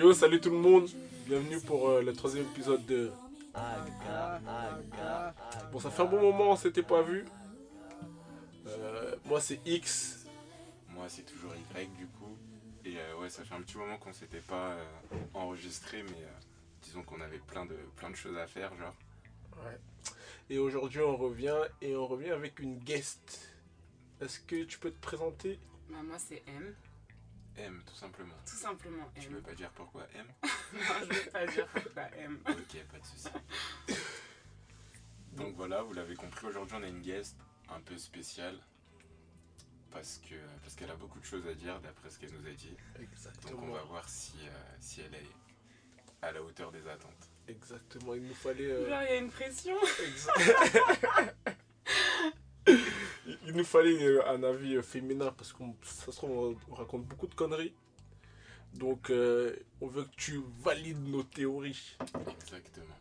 Yo, salut tout le monde. Bienvenue pour euh, le troisième épisode de. Bon, ça fait un bon moment, on s'était pas vu. Euh, moi, c'est X. Moi, c'est toujours Y du coup. Et euh, ouais, ça fait un petit moment qu'on s'était pas euh, enregistré, mais euh, disons qu'on avait plein de, plein de choses à faire, genre. Ouais. Et aujourd'hui, on revient et on revient avec une guest. Est-ce que tu peux te présenter? Bah, moi, c'est M. M, tout simplement. Tout simplement Tu M. veux pas dire pourquoi M? Non, je vais pas dire pourquoi M. Ok, pas de soucis. Donc voilà, vous l'avez compris, aujourd'hui on a une guest un peu spéciale. Parce que parce qu'elle a beaucoup de choses à dire d'après ce qu'elle nous a dit. Donc Exactement. on va voir si, euh, si elle est à la hauteur des attentes. Exactement. Il nous fallait. euh, Genre, il y a une pression. Exa- Il- nous fallait euh, un avis euh, féminin parce qu'on ça se trouve, on- on raconte beaucoup de conneries. Donc euh, on veut que tu valides nos théories. Exactement.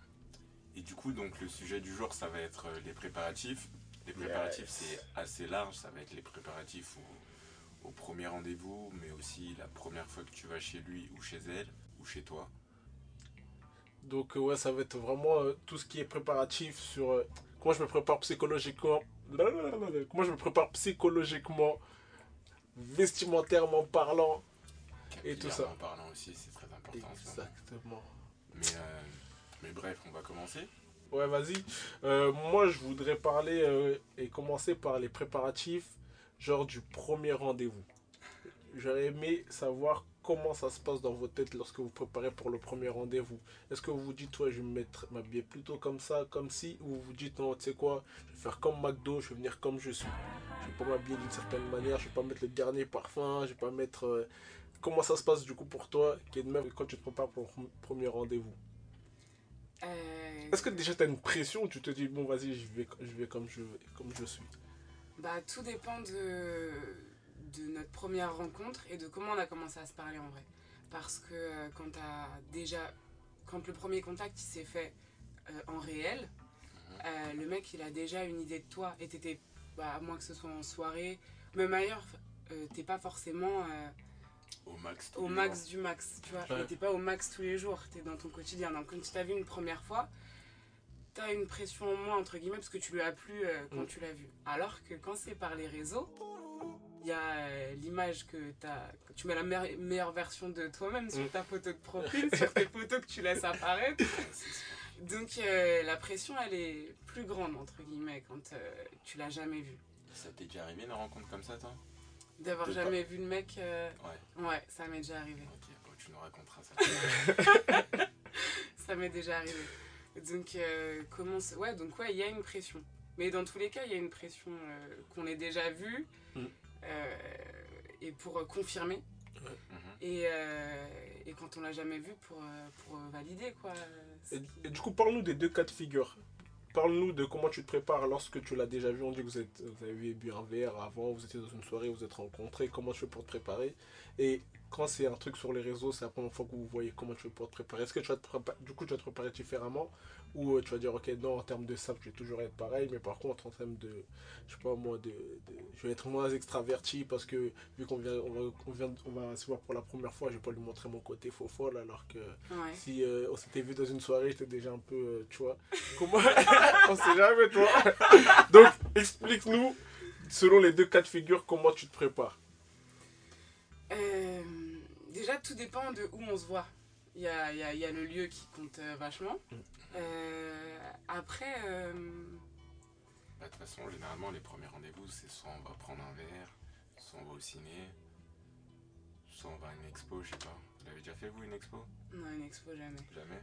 Et du coup, donc le sujet du jour, ça va être les préparatifs. Les préparatifs, Yes. c'est assez large. Ça va être les préparatifs au, au premier rendez-vous, mais aussi la première fois que tu vas chez lui ou chez elle ou chez toi. Donc ouais, ça va être vraiment euh, tout ce qui est préparatif sur euh, comment je me prépare psychologiquement. Comment je me prépare psychologiquement, vestimentairement parlant. Et tout ça. Parlant aussi, c'est très important. Exactement. Mais, euh, mais bref, on va commencer. Ouais, vas-y. Euh, moi, je voudrais parler euh, et commencer par les préparatifs, genre du premier rendez-vous. J'aurais aimé savoir comment ça se passe dans vos têtes lorsque vous préparez pour le premier rendez-vous? Est-ce que vous vous dites, ouais, je vais me mettre- m'habiller plutôt comme ça, comme si, ou vous vous dites, non, tu sais quoi, je vais faire comme McDo, je vais venir comme je suis. Je vais pas m'habiller d'une certaine manière, je vais pas mettre le dernier parfum, je vais pas mettre. euh, Comment ça se passe du coup pour toi, qui est de même quand tu te prépares pour le premier rendez-vous? Euh, est-ce que déjà tu as une pression ou tu te dis bon vas-y je vais, je vais comme, je, comme je suis? Bah, tout dépend de, de notre première rencontre et de comment on a commencé à se parler en vrai. Parce que euh, quand t'as déjà. Quand le premier contact s'est fait euh, en réel, euh, le mec il a déjà une idée de toi et t'étais. Bah, à moins que ce soit en soirée, même ailleurs, euh, t'es pas forcément. Au max. au du max, tu vois. Ouais. T'es pas au max tous les jours, t'es dans ton quotidien. Donc quand tu t'as vu une première fois, t'as une pression en moins, entre guillemets, parce que tu lui as plu quand Mm. tu l'as vu. Alors que quand c'est par les réseaux, il y a euh, l'image que t'as. que Tu mets la meilleure, meilleure version de toi-même sur Mm. ta photo de profil, sur tes photos que tu laisses apparaître. Donc euh, la pression, elle est plus grande, entre guillemets, quand euh, tu l'as jamais vu. Ça t'est déjà arrivé une rencontre comme ça, toi? D'avoir jamais vu le mec, euh, Ouais. ouais, ça m'est déjà arrivé. Ok, bon, tu nous raconteras ça. Ça m'est déjà arrivé. Donc, euh, comment Ouais, donc ouais, il y a une pression. Mais dans tous les cas, il y a une pression euh, qu'on ait déjà vue. Mm. Euh, et pour euh, confirmer. Mhm. Et, euh, et quand on l'a jamais vu, pour, pour valider, quoi. et, et du coup parle-nous des deux cas de figure. Parle-nous de comment tu te prépares lorsque tu l'as déjà vu. On dit que vous, êtes, vous avez bu un verre avant, vous étiez dans une soirée, vous êtes rencontrés. Comment tu fais pour te préparer? Et quand c'est un truc sur les réseaux, c'est la première fois que vous voyez comment tu fais pour te préparer. Est-ce que tu vas te préparer, du coup tu vas te préparer différemment? Ou euh, tu vas dire ok non en termes de ça je vais toujours être pareil mais par contre en termes de je sais pas moi de, de- je vais être moins extraverti parce que vu qu'on vient on va, on vient on va se voir pour la première fois je vais pas lui montrer mon côté faux folle alors que Ouais. si euh, on s'était vu dans une soirée, j'étais déjà un peu, euh, tu vois. Comment? On sait jamais, tu vois. Donc, explique-nous, selon les deux cas de figure, comment tu te prépares. Euh, déjà, tout dépend de où on se voit. Il y a, il y a- y a le lieu qui compte euh, vachement. Euh, après, euh, Bah, De toute façon, généralement, les premiers rendez-vous, c'est soit on va prendre un verre, soit on va au ciné, soit on va à une expo, je sais pas. Vous l'avez déjà fait, vous, une expo? Non, une expo, jamais. Jamais?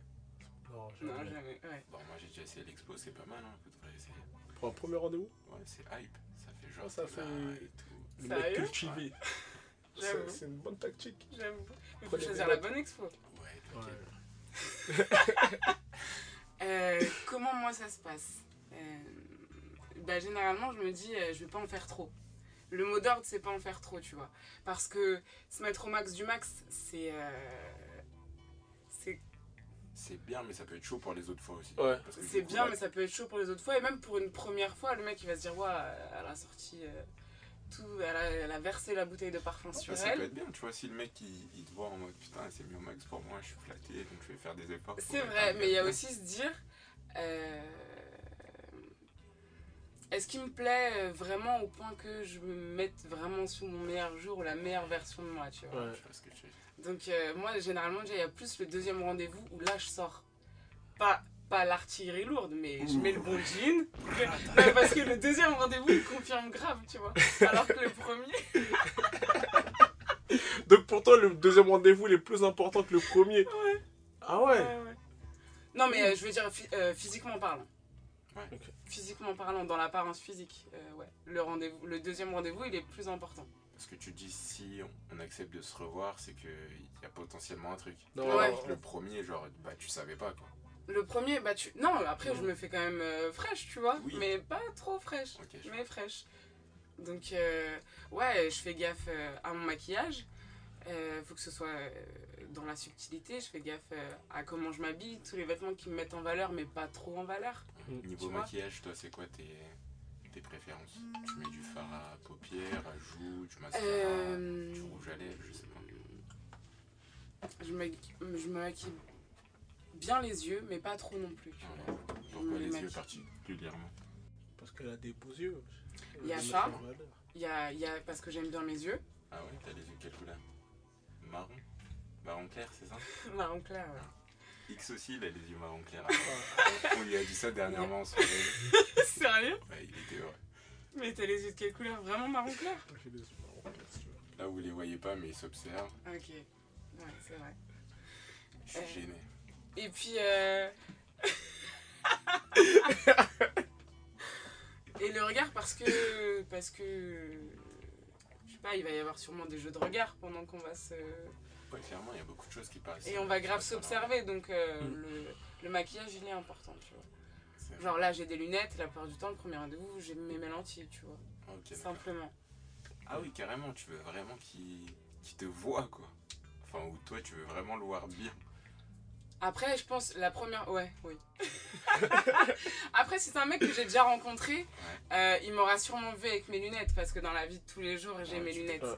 Non, Non, jamais, ouais. Bon, moi, j'ai déjà essayé l'expo, c'est pas mal, hein. Vous devriez essayer. Pour un premier rendez-vous, Ouais, c'est hype. Ça fait genre. Ah, ça fait- et tout. Sérieux? cultivé. J'avoue. C'est c'est une bonne tactique. J'avoue. Il faut choisir la bonne expo. Ouais. Euh, comment moi ça se passe Euh, bah, Généralement, je me dis, euh, je vais pas en faire trop. Le mot d'ordre, c'est pas en faire trop, tu vois. Parce que se mettre au max du max, c'est. euh, c'est C'est bien, mais ça peut être chaud pour les autres fois aussi. Ouais. C'est bien, là, mais ça peut être chaud pour les autres fois. Et même pour une première fois, le mec, il va se dire, ouais, à la sortie, euh, tout, elle a, elle a versé la bouteille de parfum sur Bah, ça peut elle. être bien, tu vois, si le mec il, il te voit en mode putain, c'est mieux au max pour moi, je suis flatté, donc je vais faire des efforts. C'est vrai, mais il y a aussi se dire euh, est-ce qu'il me plaît euh, vraiment au point que je me mette vraiment sous mon meilleur jour ou la meilleure version de moi, tu vois. Ouais. Je ce que tu veux. Donc euh, moi généralement déjà il y a plus le deuxième rendez-vous où là je sors pas pas l'artillerie lourde mais je mets le bon jean Non, parce que le deuxième rendez-vous il confirme grave tu vois alors que le premier Donc pour toi, le deuxième rendez-vous il est plus important que le premier. Ouais. Ah ouais. Ouais, ouais. non mais euh, je veux dire euh, physiquement parlant Ouais. Physiquement parlant dans l'apparence physique euh, ouais le rendez-vous le deuxième rendez-vous il est plus important Parce que tu dis si on, accepte de se revoir, c'est qu'il y a potentiellement un truc. Non, Ouais. Le premier, genre, bah tu savais pas quoi. Le premier bah tu non après je me fais quand même euh, fraîche tu vois Oui. mais pas trop fraîche mais fraîche. Donc, euh, ouais, je fais gaffe euh, à mon maquillage. Euh, faut que ce soit euh, dans la subtilité. Je fais gaffe euh, à comment je m'habille, tous les vêtements qui me mettent en valeur, mais pas trop en valeur. Niveau tu vois maquillage, toi, c'est quoi tes, tes préférences? Tu mets du fard à paupières, à joues, du mascara, Euh, du rouge à lèvres, je sais pas. je, me, je me maquille bien les yeux, mais pas trop non plus. tu Ah, vois. Pourquoi me les yeux particulièrement Parce qu'elle a des beaux yeux. Il y a ça. Il y a, il y a, parce que j'aime bien mes yeux. Ah ouais, t'as les yeux de quelle couleur? Marron? Marron clair, c'est ça? Marron clair, ouais. X aussi, il a les yeux marron clair. On lui a dit ça dernièrement en soirée. Sérieux? Bah, il était heureux. Mais t'as les yeux de quelle couleur? Vraiment marron clair? J'ai yeux. Là vous les voyez pas, mais ils s'observent. Ok. Ouais, c'est vrai. Je suis Euh. gêné. Et puis. euh, Et le regard, parce que. Parce que. Je sais pas, il va y avoir sûrement des jeux de regard pendant qu'on va se. Ouais, clairement, il y a beaucoup de choses qui passent. Et on va grave s'observer, donc euh, Mm. le, le maquillage il est important, tu vois. Genre là j'ai des lunettes, la plupart du temps, le premier rendez-vous, j'ai mes lentilles, tu vois. Ok, d'accord. Simplement. Ah oui, carrément, tu veux vraiment qu'il qu'il te voit, quoi. Enfin, ou toi, tu veux vraiment le voir bien. Après, je pense, la première. Ouais, oui. Après, si c'est un mec que j'ai déjà rencontré, euh, il m'aura sûrement vu avec mes lunettes, parce que dans la vie de tous les jours, j'ai Ouais, mes lunettes. Ouais.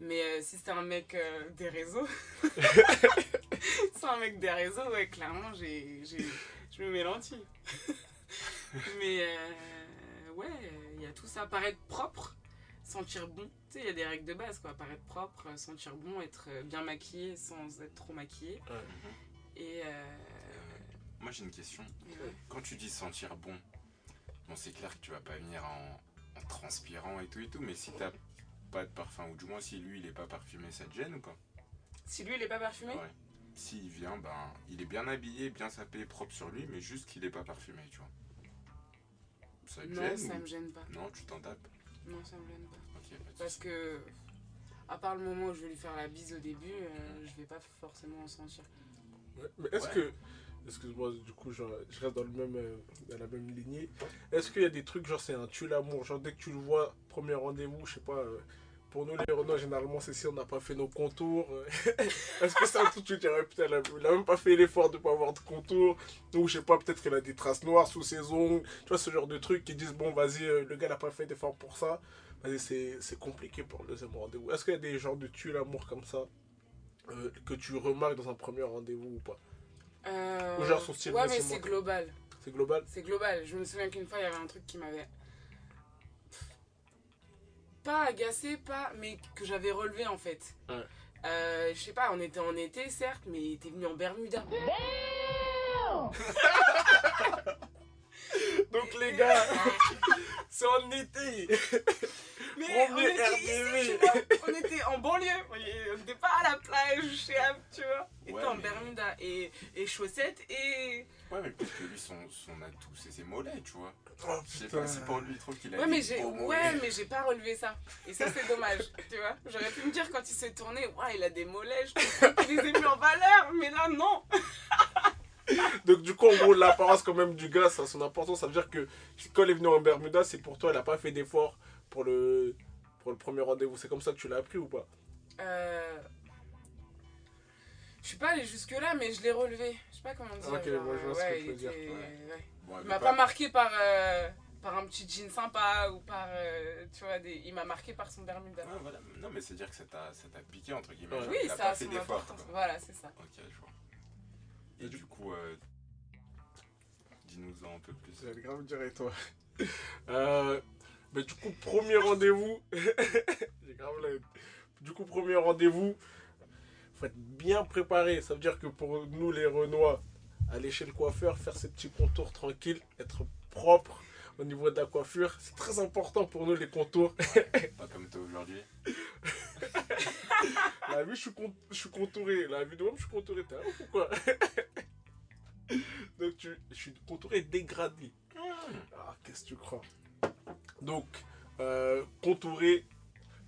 Mais euh, si c'est un mec euh, des réseaux, c'est un mec des réseaux, ouais, clairement, j'ai, j'ai, je me mets lentilles. Mais ouais, il y a tout ça. Paraître propre, sentir bon. Tu sais, il y a des règles de base, quoi. Paraître propre, sentir bon, être bien maquillé sans être trop maquillé. Mhm. Et. euh, Euh, moi, j'ai une question. ouais. Quand tu dis sentir bon, bon, c'est clair que tu vas pas venir en, en transpirant et tout et tout, mais si t'as pas de parfum, ou du moins si lui il est pas parfumé, ça te gêne ou pas? Si lui, il est pas parfumé? Ouais. S'il vient, ben, il est bien habillé, bien sapé, propre sur lui, mais juste qu'il est pas parfumé, tu vois. Ça te Non, gêne ça ou- me gêne pas. Non, tu t'en tapes? Non, ça me gêne pas. Parce que, à part le moment où je vais lui faire la bise au début, euh, je vais pas forcément en sentir. Mais est-ce que. Excuse-moi, du coup, genre, je reste dans, le même, euh, dans la même lignée. Est-ce qu'il y a des trucs, genre, c'est un tue l'amour? Genre, dès que tu le vois, premier rendez-vous, je sais pas. euh, pour nous, les Renault, généralement, c'est si on n'a pas fait nos contours. euh, Est-ce que truc que tu dirais, putain, il a, même pas fait l'effort de pas avoir de contours? Ou, je sais pas, peut-être qu'il a des traces noires sous ses ongles. Tu vois, ce genre de trucs qui disent, bon, vas-y, le gars n'a pas fait d'effort pour ça. Vas-y, c'est c'est compliqué pour le deuxième rendez-vous. Est-ce qu'il y a des genres de tue l'amour comme ça? Euh, que tu remarques dans un premier rendez-vous ou pas Euh, Ou genre son style Ouais, mais c'est global. C'est global C'est global. Je me souviens qu'une fois, il y avait un truc qui m'avait. Pas agacé, pas. mais que j'avais relevé en fait. Ouais. Euh, je sais pas, on était en été certes, mais il était venu en Bermuda. Donc les gars, c'est en été. Mais on était ici, RDV. tu vois. On était en banlieue. On était pas à la plage, chez Ab, tu vois. Il Ouais, était en mais- Bermuda et, et chaussettes et. Ouais, mais peut-être que lui, son, son atout, c'est ses mollets, tu vois. Oh Je sais pas si pour lui, il trouve qu'il a Ouais, mais j'ai ouais, mais j'ai pas relevé ça. Et ça, c'est dommage. tu vois J'aurais pu me dire quand il s'est tourné, ouais, il a des mollets, je qu'il les ait mis en valeur. Mais là, non. Donc du coup, en gros, l'apparence quand même du gars, ça a son importance. Ça veut dire que quand il est venu en Bermuda, c'est pour toi, il a pas fait d'effort pour le, pour le premier rendez-vous. C'est comme ça que tu l'as appris ou pas? Euh... Je suis pas allée jusque-là, mais je l'ai relevé. Je sais pas comment dire. Ok, genre, moi, je vois ce ouais, que tu il veux dire. était- Ouais. ouais. Bon, Il elle m'a veut pas marqué par, euh, par un petit jean sympa ou par. euh, tu vois, des... il m'a marqué par son Bermuda. Ah, voilà. Non, mais c'est dire que ça t'a ça t'a piqué, entre guillemets. Oui, il a ça pas a son importance. Voilà, c'est ça. Ok, je vois. Et Et du coup, euh, dis-nous-en un peu plus. J'allais grave dire et toi. Euh, mais du coup, premier rendez-vous. J'ai grave la. Du coup, premier rendez-vous. Faut être bien préparé. Ça veut dire que pour nous, les Renois, aller chez le coiffeur, faire ses petits contours tranquilles, être propre au niveau de la coiffure, c'est très important pour nous, les contours. Pas comme toi aujourd'hui. La vie, je suis, con- je suis contouré. La vie de moi, je suis contouré. Un ouf ou quoi? Donc, tu, je suis contouré dégradé. Ah, qu'est-ce que tu crois? Donc, euh, contouré,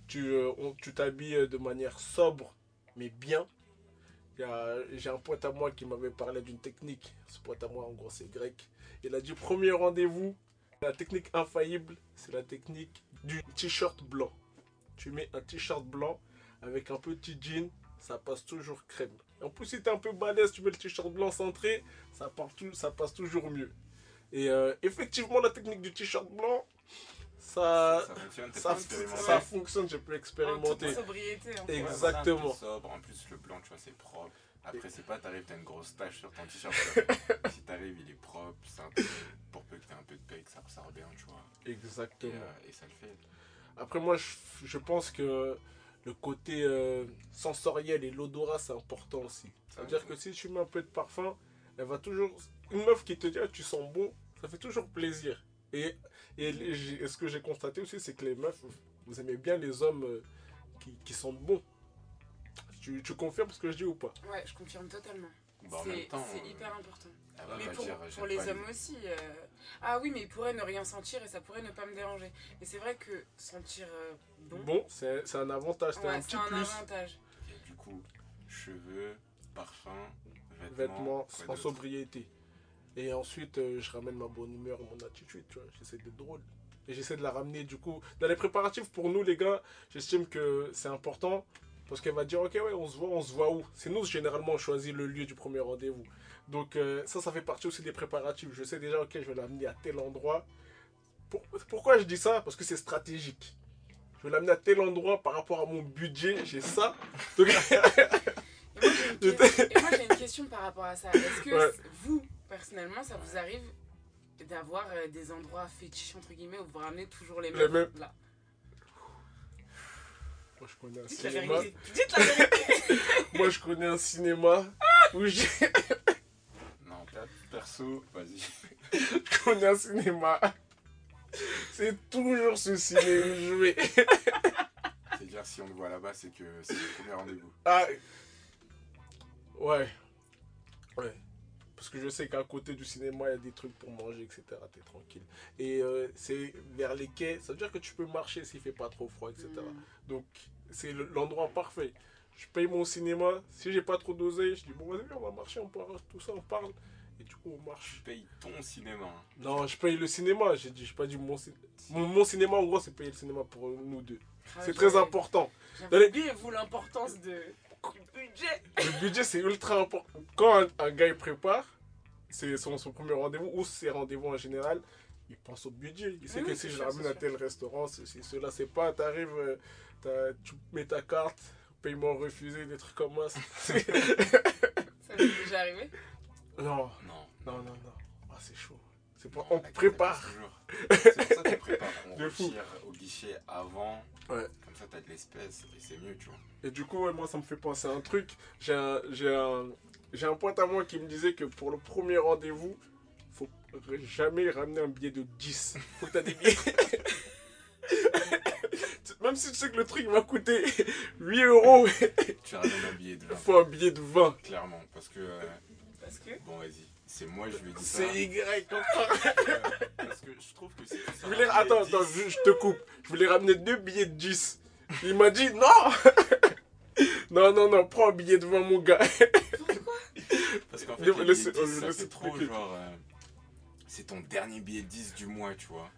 tu euh, tu t'habilles de manière sobre, mais bien. J'ai un pote à moi qui m'avait parlé d'une technique. Ce pote à moi, en gros, c'est grec. Il a dit premier rendez-vous, la technique infaillible, c'est la technique du t-shirt blanc. Tu mets un t-shirt blanc avec un petit jean, ça passe toujours crème. Et en plus, si t'es un peu balèze, tu mets le t-shirt blanc centré, ça, part tout- ça passe toujours mieux. Et euh, effectivement, la technique du t-shirt blanc, ça, ça fonctionne, ça, ça j'ai pu En expérimenter. sobriété. En Ouais, Exactement. voilà, un peu sobre. En plus, le blanc, tu vois, c'est propre. Après, c'est pas, t'arrives, t'as une grosse tache sur ton t-shirt. si t'arrives, il est propre, simple. Pour peu que t'aies un peu de paix, que ça ressort bien, tu vois. Et, Exactement. euh, et ça le fait. Après, moi, je, je pense que le côté euh, sensoriel et l'odorat, c'est important aussi. Ça veut dire que si tu mets un peu de parfum, elle va toujours. Une meuf qui te dit, ah, tu sens bon, ça fait toujours plaisir. Et, et, ce que j'ai constaté aussi, c'est que les meufs, vous aimez bien les hommes euh, qui, qui sentent bon. Tu, tu confirmes ce que je dis ou pas? Ouais, je confirme totalement. Bah, c'est euh, hyper important. Elle va mais pas pour, dire, pour j'aime les hommes aussi. euh, Ah oui, mais ils pourraient ne rien sentir et ça pourrait ne pas me déranger. Mais c'est vrai que sentir euh, bon, Bon, c'est un avantage, c'est ouais, un petit un plus. avantage. Et du coup, cheveux, parfum, vêtements. Vêtements en sobriété. Et ensuite, euh, je ramène ma bonne humeur, mon attitude, tu vois. J'essaie d'être drôle. Et j'essaie de la ramener, du coup. Dans les préparatifs, pour nous, les gars, j'estime que c'est important. Parce qu'elle va dire, ok, ouais, on se voit, on se voit où? C'est nous, généralement, on choisit le lieu du premier rendez-vous. Donc, euh, ça, ça fait partie aussi des préparatifs. Je sais déjà, ok, je vais l'amener à tel endroit. Pour- pourquoi je dis ça? Parce que c'est stratégique. Je vais l'amener à tel endroit par rapport à mon budget, j'ai ça. Donc, Et moi, j'ai une, que- question par rapport à ça. Est-ce que Ouais. vous, personnellement, ça vous arrive d'avoir euh, des endroits fétiches, entre guillemets, où vous ramenez toujours les Les mêmes mêmes. là? Moi, je connais un Dites la cinéma. vérité. Dites la vérité. Moi, je connais un cinéma où j'ai- perso, vas-y. je connais un cinéma. C'est toujours ce ciné où je vais. C'est-à-dire, si on le voit là-bas, c'est que c'est le premier rendez-vous. Ah. Ouais. Ouais. Parce que je sais qu'à côté du cinéma, il y a des trucs pour manger, etc. T'es tranquille. Et euh, c'est vers les quais. Ça veut dire que tu peux marcher s'il fait pas trop froid, etc. Hmm. Donc, c'est le- l'endroit parfait. Je paye mon cinéma. Si j'ai pas trop d'oseille, je dis bon, vas-y, on va marcher, on parle, tout ça, on parle. Et du coup, on marche. Tu payes ton cinéma. Non, je paye le cinéma. J'ai dit, j'ai pas dit mon cinéma. Mon, mon cinéma, en gros, c'est payer le cinéma pour nous deux. Ah, C'est très important. J'avais Allez. oublié, vous, l'importance de... du budget. Le budget, c'est ultra important. Quand un, un gars il prépare, c'est son, son premier rendez-vous ou ses rendez-vous en général, il pense au budget. Il sait Oui, que si je ramène à tel restaurant, ceci, cela, c'est pas, t'arrives, euh, tu mets ta carte, paiement refusé, des trucs comme ça. Ça vous est déjà arrivé non, Non. non, non, non. Ah, c'est chaud. C'est pas, Non, on prépare. C'est pour ça qu'on prépare. On retire au guichet avant. Ouais. Comme ça, t'as de l'espèce et c'est mieux, tu vois. Et du coup, ouais, moi, ça me fait penser à un truc. J'ai un, j'ai un, j'ai un pote à moi qui me disait que pour le premier rendez-vous, faut jamais ramener un billet de 10. Faut que t'as des billets. Même si tu sais que le truc va coûter 8 euros, Tu ramènes un billet de il 20. faut un billet de 20. Clairement. Parce que. euh, Parce que... bon, vas-y. C'est moi, je lui dit ça. C'est Y, comprends Parce que je trouve que si tu Je voulais... Attends, attends, 10, je, je te coupe. Je voulais ramener deux billets de 10. Il m'a dit non Non, non, non, prends un billet de 20, mon gars. Pourquoi? Parce qu'en fait, Je- les laisse- billets de 10, je ça laisse fait trop genre. euh, c'est ton dernier billet de 10 du mois, tu vois.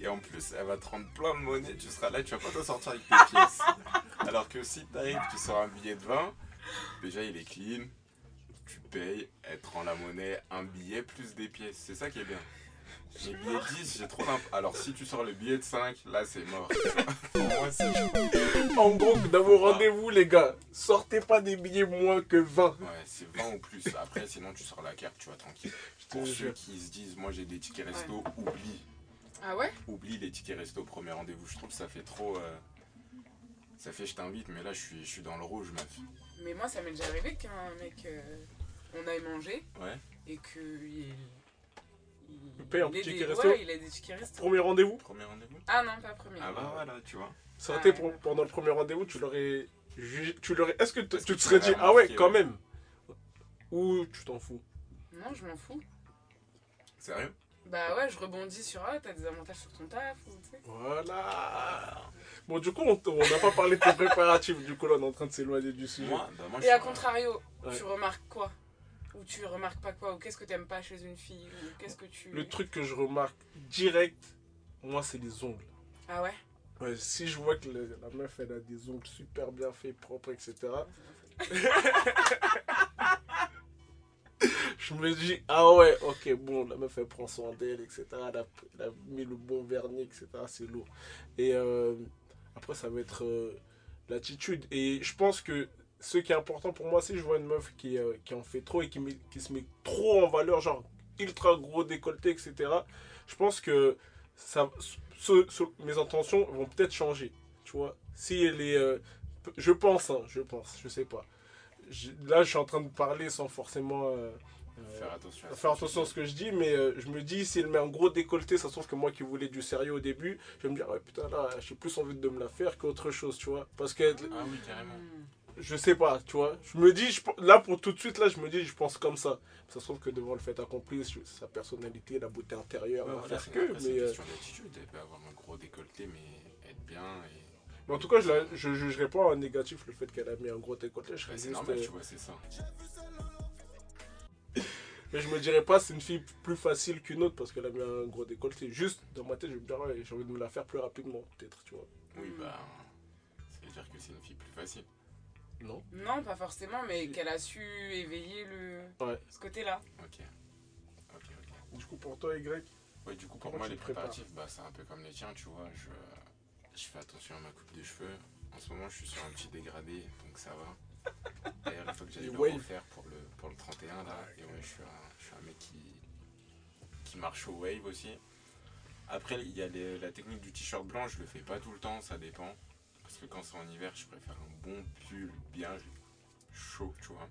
Et en plus, elle va te rendre plein de monnaie. Tu seras là, tu vas pas t'en sortir avec tes pièces. Alors que si t'arrives, tu sors un billet de 20, déjà il est clean. Tu payes, elle te rend la monnaie, un billet plus des pièces. C'est ça qui est bien. Les billets de 10, j'ai trop d'imp... Alors si tu sors le billet de 5, là c'est mort. Pour moi, c'est chaud. En gros, dans vos rendez-vous, les gars, sortez pas des billets moins que 20. Ouais, c'est 20 ou plus. Après, sinon tu sors la carte, tu vois, tranquille. Pour ceux qui se disent, moi j'ai des tickets resto, oublie. Ah ouais? Oublie les tickets resto premier rendez-vous. Je trouve que ça fait trop. euh, Ça fait je t'invite, mais là je suis, je suis dans le rouge, meuf. Mais moi, ça m'est déjà arrivé qu'un mec. euh, on aille manger Ouais. et que. Il, Il paye un ticket des, resto Ouais, il a des tickets resto. Premier rendez-vous, Premier rendez-vous Ah non, pas premier. Ah bah voilà, tu vois. ça aurait été ouais. pour- pendant le premier rendez-vous, tu l'aurais. jugé- Tu l'aurais. Est-ce que tu te serais dit, ah ouais, quand ouais. même Ou tu t'en fous? Non, je m'en fous. Sérieux? Bah ouais, je rebondis sur ah, t'as des avantages sur ton taf ou tu sais. Voilà Bon, du coup, on on n'a pas parlé de tes préparatifs, du coup, là, on est en train de s'éloigner du sujet. Moi, bah, moi Et à contrario, Ouais. tu remarques quoi? Ou tu remarques pas quoi Ou qu'est-ce que t'aimes pas chez une fille Ou qu'est-ce que tu. Le truc que je remarque direct, moi, c'est les ongles. Ah ouais? Ouais, si je vois que le- la meuf, elle a des ongles super bien faits, propres, etc., je me dis, ah ouais, ok, bon, la meuf, elle prend soin d'elle, etc., elle a, elle a mis le bon vernis, etc., c'est lourd. Et euh, après, ça va être euh, l'attitude. Et je pense que ce qui est important pour moi, si je vois une meuf qui, euh, qui en fait trop et qui, met- qui se met trop en valeur, genre ultra gros décolleté, etc., je pense que ça, ce- ce- mes intentions vont peut-être changer. Tu vois, si elle est. euh, je pense, hein, je pense, je sais pas. Je- là, je suis en train de parler sans forcément. euh, Faire attention à faire ce que tu attention à dis. ce que je dis, mais euh, je me dis, si elle met un gros décolleté, ça se trouve que moi qui voulais du sérieux au début, je vais me dire, ouais, putain, là, j'ai plus envie de me la faire qu'autre chose, tu vois. Parce que, Ah oui, carrément. Je sais pas, tu vois. Je me dis, je- là, pour tout de suite, là, je me dis, je pense comme ça. Ça se trouve que devant le fait accompli, sa personnalité, la beauté intérieure, Ouais, va voilà, faire c'est que, après, c'est mais. une euh, question d'attitude. Elle peut avoir un gros décolleté, mais être bien. Et... mais en tout cas, je, la, je jugerai pas en négatif le fait qu'elle a mis un gros décolleté. Je serais Bah, c'est normal, euh, tu vois, c'est ça. Mais je me dirais pas c'est une fille plus facile qu'une autre parce qu'elle a mis un gros décolleté. Juste dans ma tête, je me dirais ouais, j'ai envie de me la faire plus rapidement, peut-être, tu vois. Oui, bah. Ça veut dire que c'est une fille plus facile. Non Non, pas forcément, mais qu'elle a su éveiller le... Ouais. ce côté-là. Ok. Ok, ok. Du coup, pour toi, Y, Ouais, du coup, pour Comment moi, les préparatifs, bah, c'est un peu comme les tiens, tu vois. Je, je fais attention à ma coupe de cheveux. En ce moment, je suis sur un petit dégradé, donc ça va. D'ailleurs, il faut que j'aille le refaire pour le, pour le 31, là. Et ouais, je suis un, je suis un mec qui, qui marche au wave aussi. Après, il y a les- la technique du t-shirt blanc, je le fais pas tout le temps, ça dépend. Parce que quand c'est en hiver, je préfère un bon pull bien chaud, tu vois.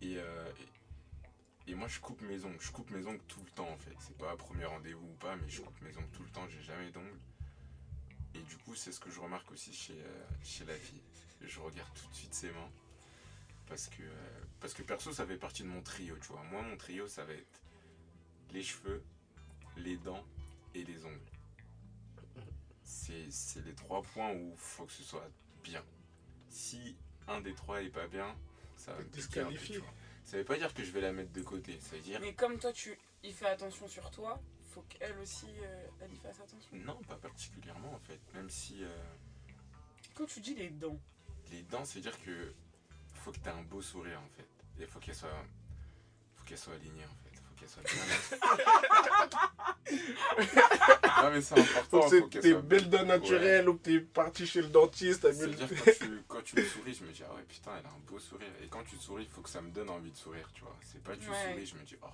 Et, euh, et, et moi, je coupe mes ongles. Je coupe mes ongles tout le temps, en fait. C'est pas premier rendez-vous ou pas, mais je coupe mes ongles tout le temps. J'ai jamais d'ongles. Et du coup, c'est ce que je remarque aussi chez, euh, chez la fille. Je regarde tout de suite ses mains. Parce que, euh, parce que perso, ça fait partie de mon trio, tu vois. Moi, mon trio, ça va être les cheveux, les dents et les ongles. C'est c'est les trois points où il faut que ce soit bien. Si un des trois est pas bien, ça va me piquer un peu, Disqualifié. tu vois. Ça veut pas dire que je vais la mettre de côté. Ça veut dire Mais comme toi, tu y fais attention sur toi, faut qu'elle aussi, euh, elle y fasse attention. non, pas particulièrement en fait. Même si euh, Quand tu dis les dents, les dents, c'est dire que faut que tu aies un beau sourire en fait. Et faut qu'elle soit, faut qu'elle soit alignée en fait. Qu'elle soit bien. non mais c'est important. Faut tes soit belles dents naturelles ou que t'es parti chez le dentiste, t'as le. C'est-à-dire quand tu, quand tu me souris, je me dis ah ouais putain elle a un beau sourire. Et quand tu souris, il faut que ça me donne envie de sourire, tu vois. C'est pas tu Ouais. souris, je me dis oh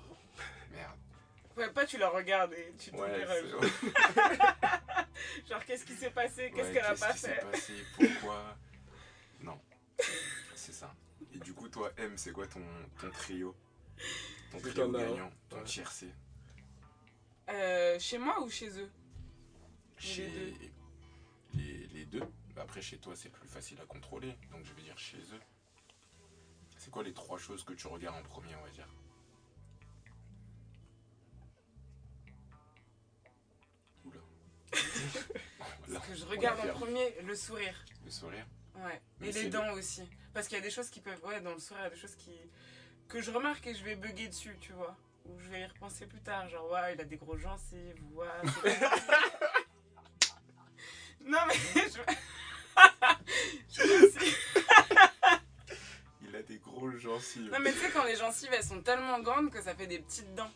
merde. ouais, pas tu la regardes et tu te Ouais, Genre, qu'est-ce qui s'est passé? Qu'est-ce Ouais, qu'elle a pas qui s'est fait? passé? Pourquoi? Non. C'est ça. Et du coup, toi, M, c'est quoi ton, ton trio? Ton trio gagnant Ton Ouais. tiercé Euh, Chez moi ou chez eux? Chez deux. les, les deux. Bah, Après, chez toi, c'est plus facile à contrôler. Donc, je vais dire chez eux. C'est quoi les trois choses que tu regardes en premier, on va dire? Oula. Là, Ce que je regarde en premier, le sourire. Le sourire Ouais. Mais et les le- dents aussi. Parce qu'il y a des choses qui peuvent. Ouais, dans le sourire, il y a des choses qui. Que je remarque et je vais bugger dessus, tu vois. Ou je vais y repenser plus tard. Genre, ouais, il a des gros gencives. Ouais, non, mais je. je Il a des gros gencives. Non, mais tu sais, quand les gencives elles sont tellement grandes que ça fait des petites dents.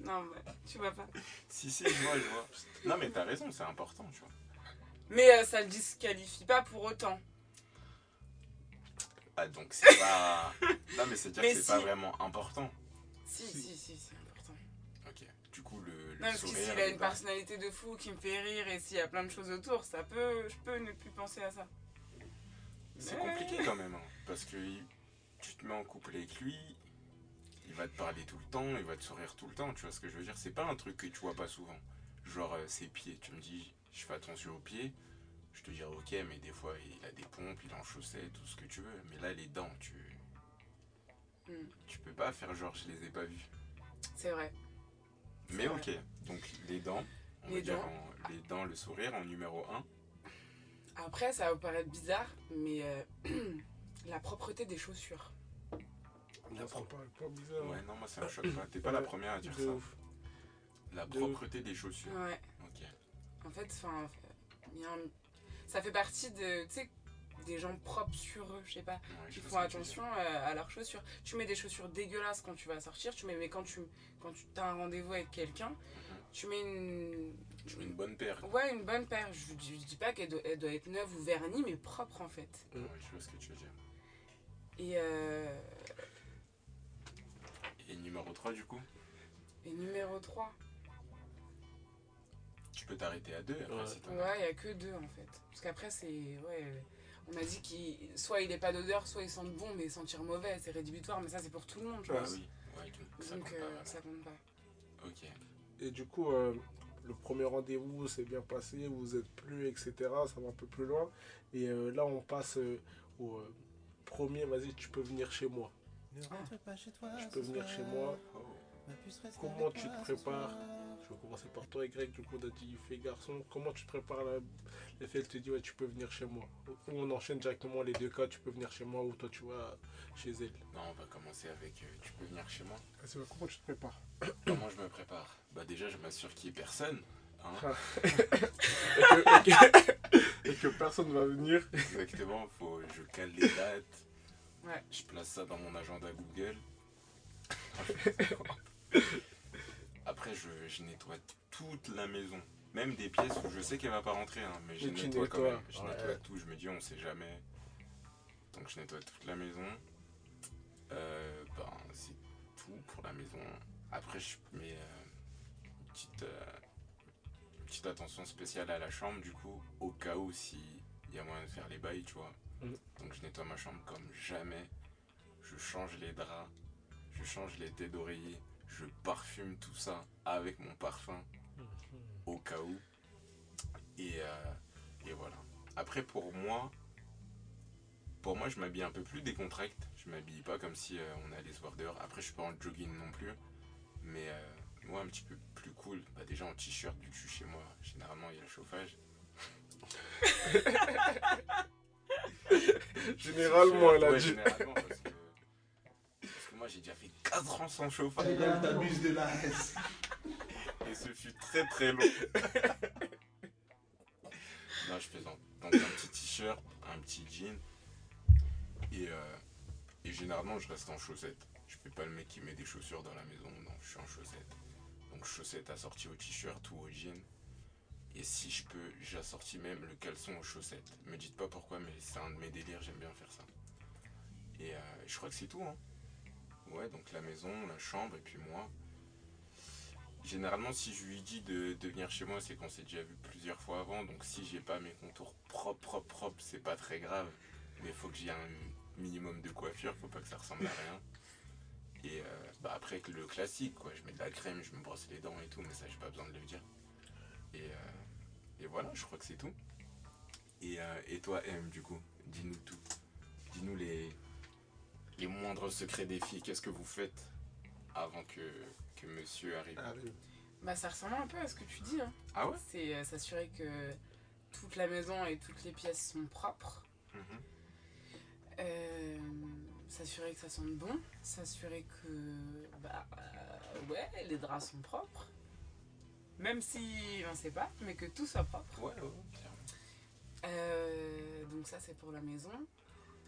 Non, bah, tu vois pas. Si, si, je vois, je vois. Non, mais t'as raison, c'est important, tu vois. Mais euh, ça le disqualifie pas pour autant. Ah, donc c'est pas. Non, mais c'est dire Mais que c'est si. pas vraiment important. Si, Si. si, si, c'est important. Ok. Du coup, le. le Non, parce que sourire, s'il a une personnalité de fou qui me fait rire et s'il y a plein de choses autour, ça peut, je peux ne plus penser à ça. C'est Mais- compliqué quand même, hein, parce que tu te mets en couple avec lui, il va te parler tout le temps, il va te sourire tout le temps, tu vois ce que je veux dire? C'est pas un truc que tu vois pas souvent. Genre euh, ses pieds, tu me dis, je fais attention aux pieds, je te dirais ok, mais des fois il a des pompes, il est en chaussettes, tout ce que tu veux. Mais là, les dents, tu. Hmm. Tu peux pas faire genre je les ai pas vues. C'est vrai. Mais vrai. ok, donc les dents, on Les va dire dents. en- les dents, le sourire en numéro 1. Après, ça va vous paraître bizarre, mais euh, la propreté des chaussures. Ça prend pas, pas bizarre. Ouais, non, moi ça me choque pas. T'es pas la première à dire De ça. ouf. La De propreté des chaussures. Ouais. Ok. En fait, enfin, il y a un- ça fait partie de, des gens propres sur eux, je sais pas. Ouais, Qui font attention euh, à leurs chaussures. Tu mets des chaussures dégueulasses quand tu vas sortir, tu mets, mais quand tu, quand tu as un rendez-vous avec quelqu'un, tu mets une, Tu mets une bonne paire. ouais, une bonne paire. Je, je, je dis pas qu'elle doit, être neuve ou vernie, mais propre en fait. Mm. Ouais, je vois ce que tu veux dire. Et, euh, Et numéro 3 du coup? et numéro 3, Tu peux t'arrêter à deux après Ouais. il y a que deux en fait. Parce qu'après, c'est, ouais, on m'a dit qu'il, soit il est pas d'odeur, soit il sent bon, mais sentir mauvais, c'est rédhibitoire, mais ça c'est pour tout le monde, je Ouais. Ah pense. oui, ouais, donc ça Donc compte pas euh, ça compte pas. Ok. Et du coup, euh, le premier rendez-vous s'est bien passé, vous êtes plus, etc. Ça va un peu plus loin. Et euh, là, on passe euh, au euh, premier, vas-y, tu peux venir chez moi. Ne rentre pas chez toi. Tu peux venir soir. chez moi. Oh. Comment tu te prépares. Je vais commencer par toi, Y. Du coup, on a dit fille garçon. Comment tu te prépares là Les fait, elle te dit, ouais, tu peux venir chez moi. Ou on enchaîne directement les deux cas, tu peux venir chez moi ou toi, tu vas chez elle. Non, on va commencer avec euh, tu peux venir chez moi. Ouais, comment tu te prépares? Comment je me prépare? Bah déjà je m'assure qu'il n'y ait personne. Hein et, que, et que- et que personne va venir. Exactement, faut je cale les dates. Ouais. Je place ça dans mon agenda Google. Après je, je nettoie toute la maison. Même des pièces où je sais qu'elle va pas rentrer, hein, mais je tu nettoie quand même. Je ouais. nettoie tout, je me dis on sait jamais. Donc je nettoie toute la maison. Euh, ben, c'est tout pour la maison. Après je mets euh, une, petite, euh, une petite attention spéciale à la chambre du coup, au cas où si il y a moyen de faire les bails, tu vois. Mhm. Donc je nettoie ma chambre comme jamais. Je change les draps, je change les têtes d'oreiller, je parfume tout ça avec mon parfum au cas où. Et, euh, et voilà. Après, pour moi, pour moi, je m'habille un peu plus décontracte. Je m'habille pas comme si euh, on allait se voir dehors. Après, je suis pas en jogging non plus. Mais euh, moi, un petit peu plus cool. Bah, déjà en t-shirt, vu que je suis chez moi, généralement, il y a le chauffage. Généralement, elle a Ouais, dit. généralement, parce que, parce que moi, j'ai déjà fait 4 ans sans chauffage. T'abuses de la haine. Et ce fut très très long. non, je plaisante. Donc un petit t-shirt, un petit jean. Et, euh, et généralement, je reste en chaussettes. Je fais pas le mec qui met des chaussures dans la maison. Non, je suis en chaussettes. Donc chaussettes assorties au t-shirt ou au jean. Et si je peux, j'assortis même le caleçon aux chaussettes. Me dites pas pourquoi, mais c'est un de mes délires, j'aime bien faire ça. Et euh, je crois que c'est tout. Hein. Ouais, donc la maison, la chambre et puis moi. Généralement, si je lui dis de, venir chez moi, c'est qu'on s'est déjà vu plusieurs fois avant. Donc, si j'ai pas mes contours propres, propres, propres, c'est pas très grave. Mais faut que j'ai un minimum de coiffure, faut pas que ça ressemble à rien. Et euh, bah après, le classique, quoi. Je mets de la crème, je me brosse les dents et tout, mais ça, j'ai pas besoin de le dire. Et, euh, et voilà, je crois que c'est tout. Et, euh, et toi, M, du coup, dis-nous tout. Dis-nous les, les moindres secrets des filles. Qu'est-ce que vous faites avant que, que monsieur arrive? Bah, ça ressemble un peu à ce que tu dis. Hein. Ah ouais? C'est euh, s'assurer que toute la maison et toutes les pièces sont propres. Mhm. Euh, s'assurer que ça sente bon. S'assurer que, bah, euh, ouais, les draps sont propres. Même si on sait pas, mais que tout soit propre. Ouais, ouais, clairement. Euh, donc ça, c'est pour la maison.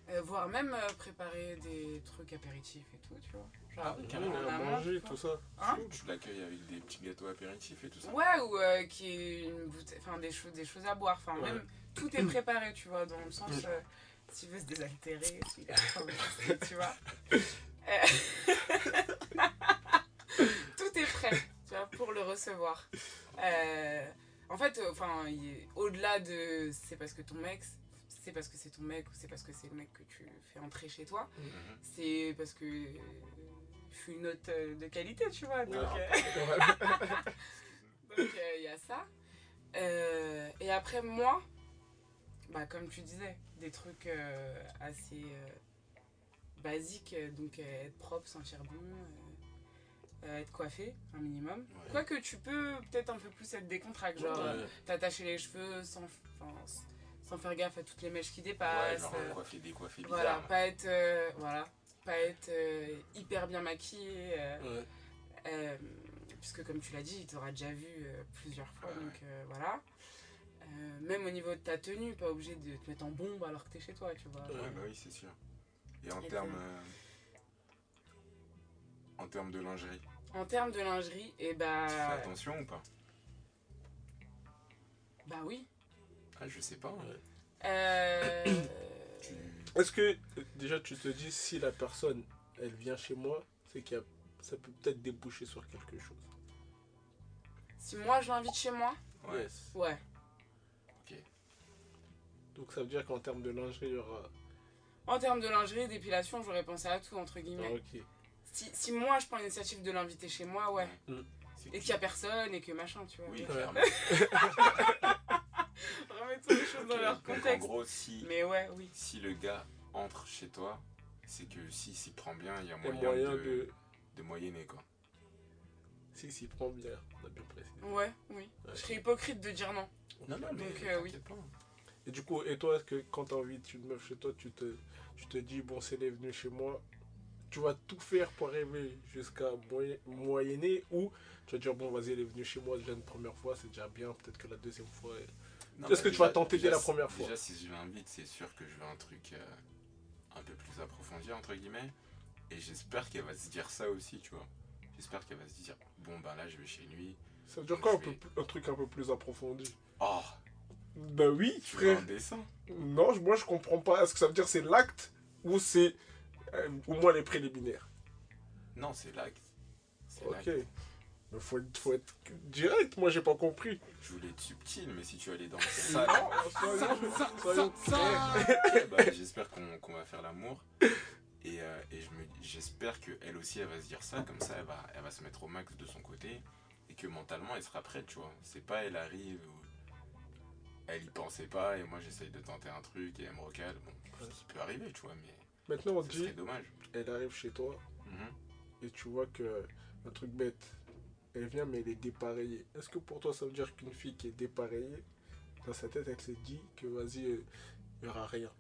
Euh, voire même euh, préparer des trucs apéritifs et tout, tu vois. Genre, Ah oui, carrément amont, manger, tu tout ça. Hein Tu l'accueilles avec des petits gâteaux apéritifs et tout ça Ouais, ou euh, qui est une bouteille, enfin des choses, des choses à boire. Enfin, Ouais. même tout est préparé, tu vois, dans le sens euh, s'il veut se désaltérer, a faim, tu vois. Euh, tout est prêt, tu vois, pour le recevoir. Euh, en fait, euh, enfin, au-delà de c'est parce que ton mec, c'est parce que c'est ton mec ou c'est parce que c'est le mec que tu fais entrer chez toi, Mhm. c'est parce que euh, je suis une hôte euh, de qualité, tu vois. Donc, Ouais. euh, il y a ça. Euh, et après, moi, bah, comme tu disais, des trucs euh, assez euh, basiques, euh, donc euh, être propre, sentir bon, euh, euh, être coiffé, un minimum. Ouais. Quoique tu peux peut-être un peu plus être décontracté, genre Ouais. euh, t'attacher les cheveux sans, sans faire gaffe à toutes les mèches qui Ouais, dépassent. genre euh, coiffer, décoiffer voilà, bizarre. pas être, euh, voilà, pas être euh, hyper bien maquillé. euh, Ouais. euh, puisque comme tu l'as dit, il t'aura déjà vu euh, plusieurs fois, Ouais, donc voilà. Même au niveau de ta tenue, pas obligé de te mettre en bombe alors que t'es chez toi, tu vois. Ouais. Ouais, bah oui, c'est sûr. Et en termes. En termes de lingerie, En termes de lingerie, et bah, tu fais attention ou pas? Bah oui. Ah, je sais pas. Euh, Tu... Est-ce que déjà tu te dis si la personne elle vient chez moi, c'est qu'il y a ça peut peut-être déboucher sur quelque chose. si moi je l'invite chez moi, Ouais. Yes. ouais. Donc ça veut dire qu'en termes de lingerie, il y aura. En termes de lingerie, d'épilation, j'aurais pensé à tout, entre Ah, guillemets. ok. Si, si moi je prends l'initiative de l'inviter chez moi, ouais. C'est Et qu'il y a personne et que machin, tu vois. Oui, clairement. Remettons les choses dans leur donc en contexte. gros, si, Mais ouais, oui. si le gars entre chez toi, c'est que s'il s'y prend bien, il y a Il y a moyen, moyen de, de. de moyenner quoi. Si, s'y prend bien, on a bien précisé. Ouais, oui. Ouais. Je serais hypocrite de dire non. Non, non, mais Donc, euh, oui. pas. Et du coup, et toi, est-ce que quand t'invites une meuf chez toi, tu te, tu te dis, bon, c'est elle est venue chez moi, tu vas tout faire pour arriver jusqu'à moyen- moyenner ou tu vas dire, bon, vas-y, elle est venue chez moi déjà une première fois, c'est déjà bien, peut-être que la deuxième fois. Est-ce que tu vas tenter dès la première fois Déjà, si je l'invite, c'est sûr que je veux un truc euh, un peu plus approfondi, entre guillemets. Et j'espère qu'elle va se dire ça aussi, tu vois. J'espère qu'elle va se dire, bon, ben là, je vais chez lui. Ça veut dire quoi un, peu vais- un truc un peu plus approfondi? Oh, Bah oui, tu veux un frère. dessin? Non, moi je comprends pas. Est-ce que ça veut dire c'est l'acte ou c'est euh, au moins les préliminaires? Non, c'est l'acte. Ok. l'acte. Faut être, faut être direct, moi j'ai pas compris. Je voulais être subtil, mais si tu allais dans soyons, soyons clairs. bah, j'espère qu'on va faire l'amour. Et, euh, et je j'espère qu'elle aussi, elle va se dire ça. Comme ça, elle va, elle va se mettre au max de son côté. Et que mentalement, elle sera prête, tu vois. C'est pas, elle arrive, ou- elle y pensait pas, et moi, j'essaye de tenter un truc, et elle me recale. Bon, ce qui peut arriver, tu vois, mais Maintenant on ce dit, serait dommage. elle arrive chez toi Mhm. et tu vois que un truc bête, elle vient mais elle est dépareillée. Est-ce que pour toi ça veut dire qu'une fille qui est dépareillée, dans sa tête elle s'est dit que vas-y, euh, il y aura rien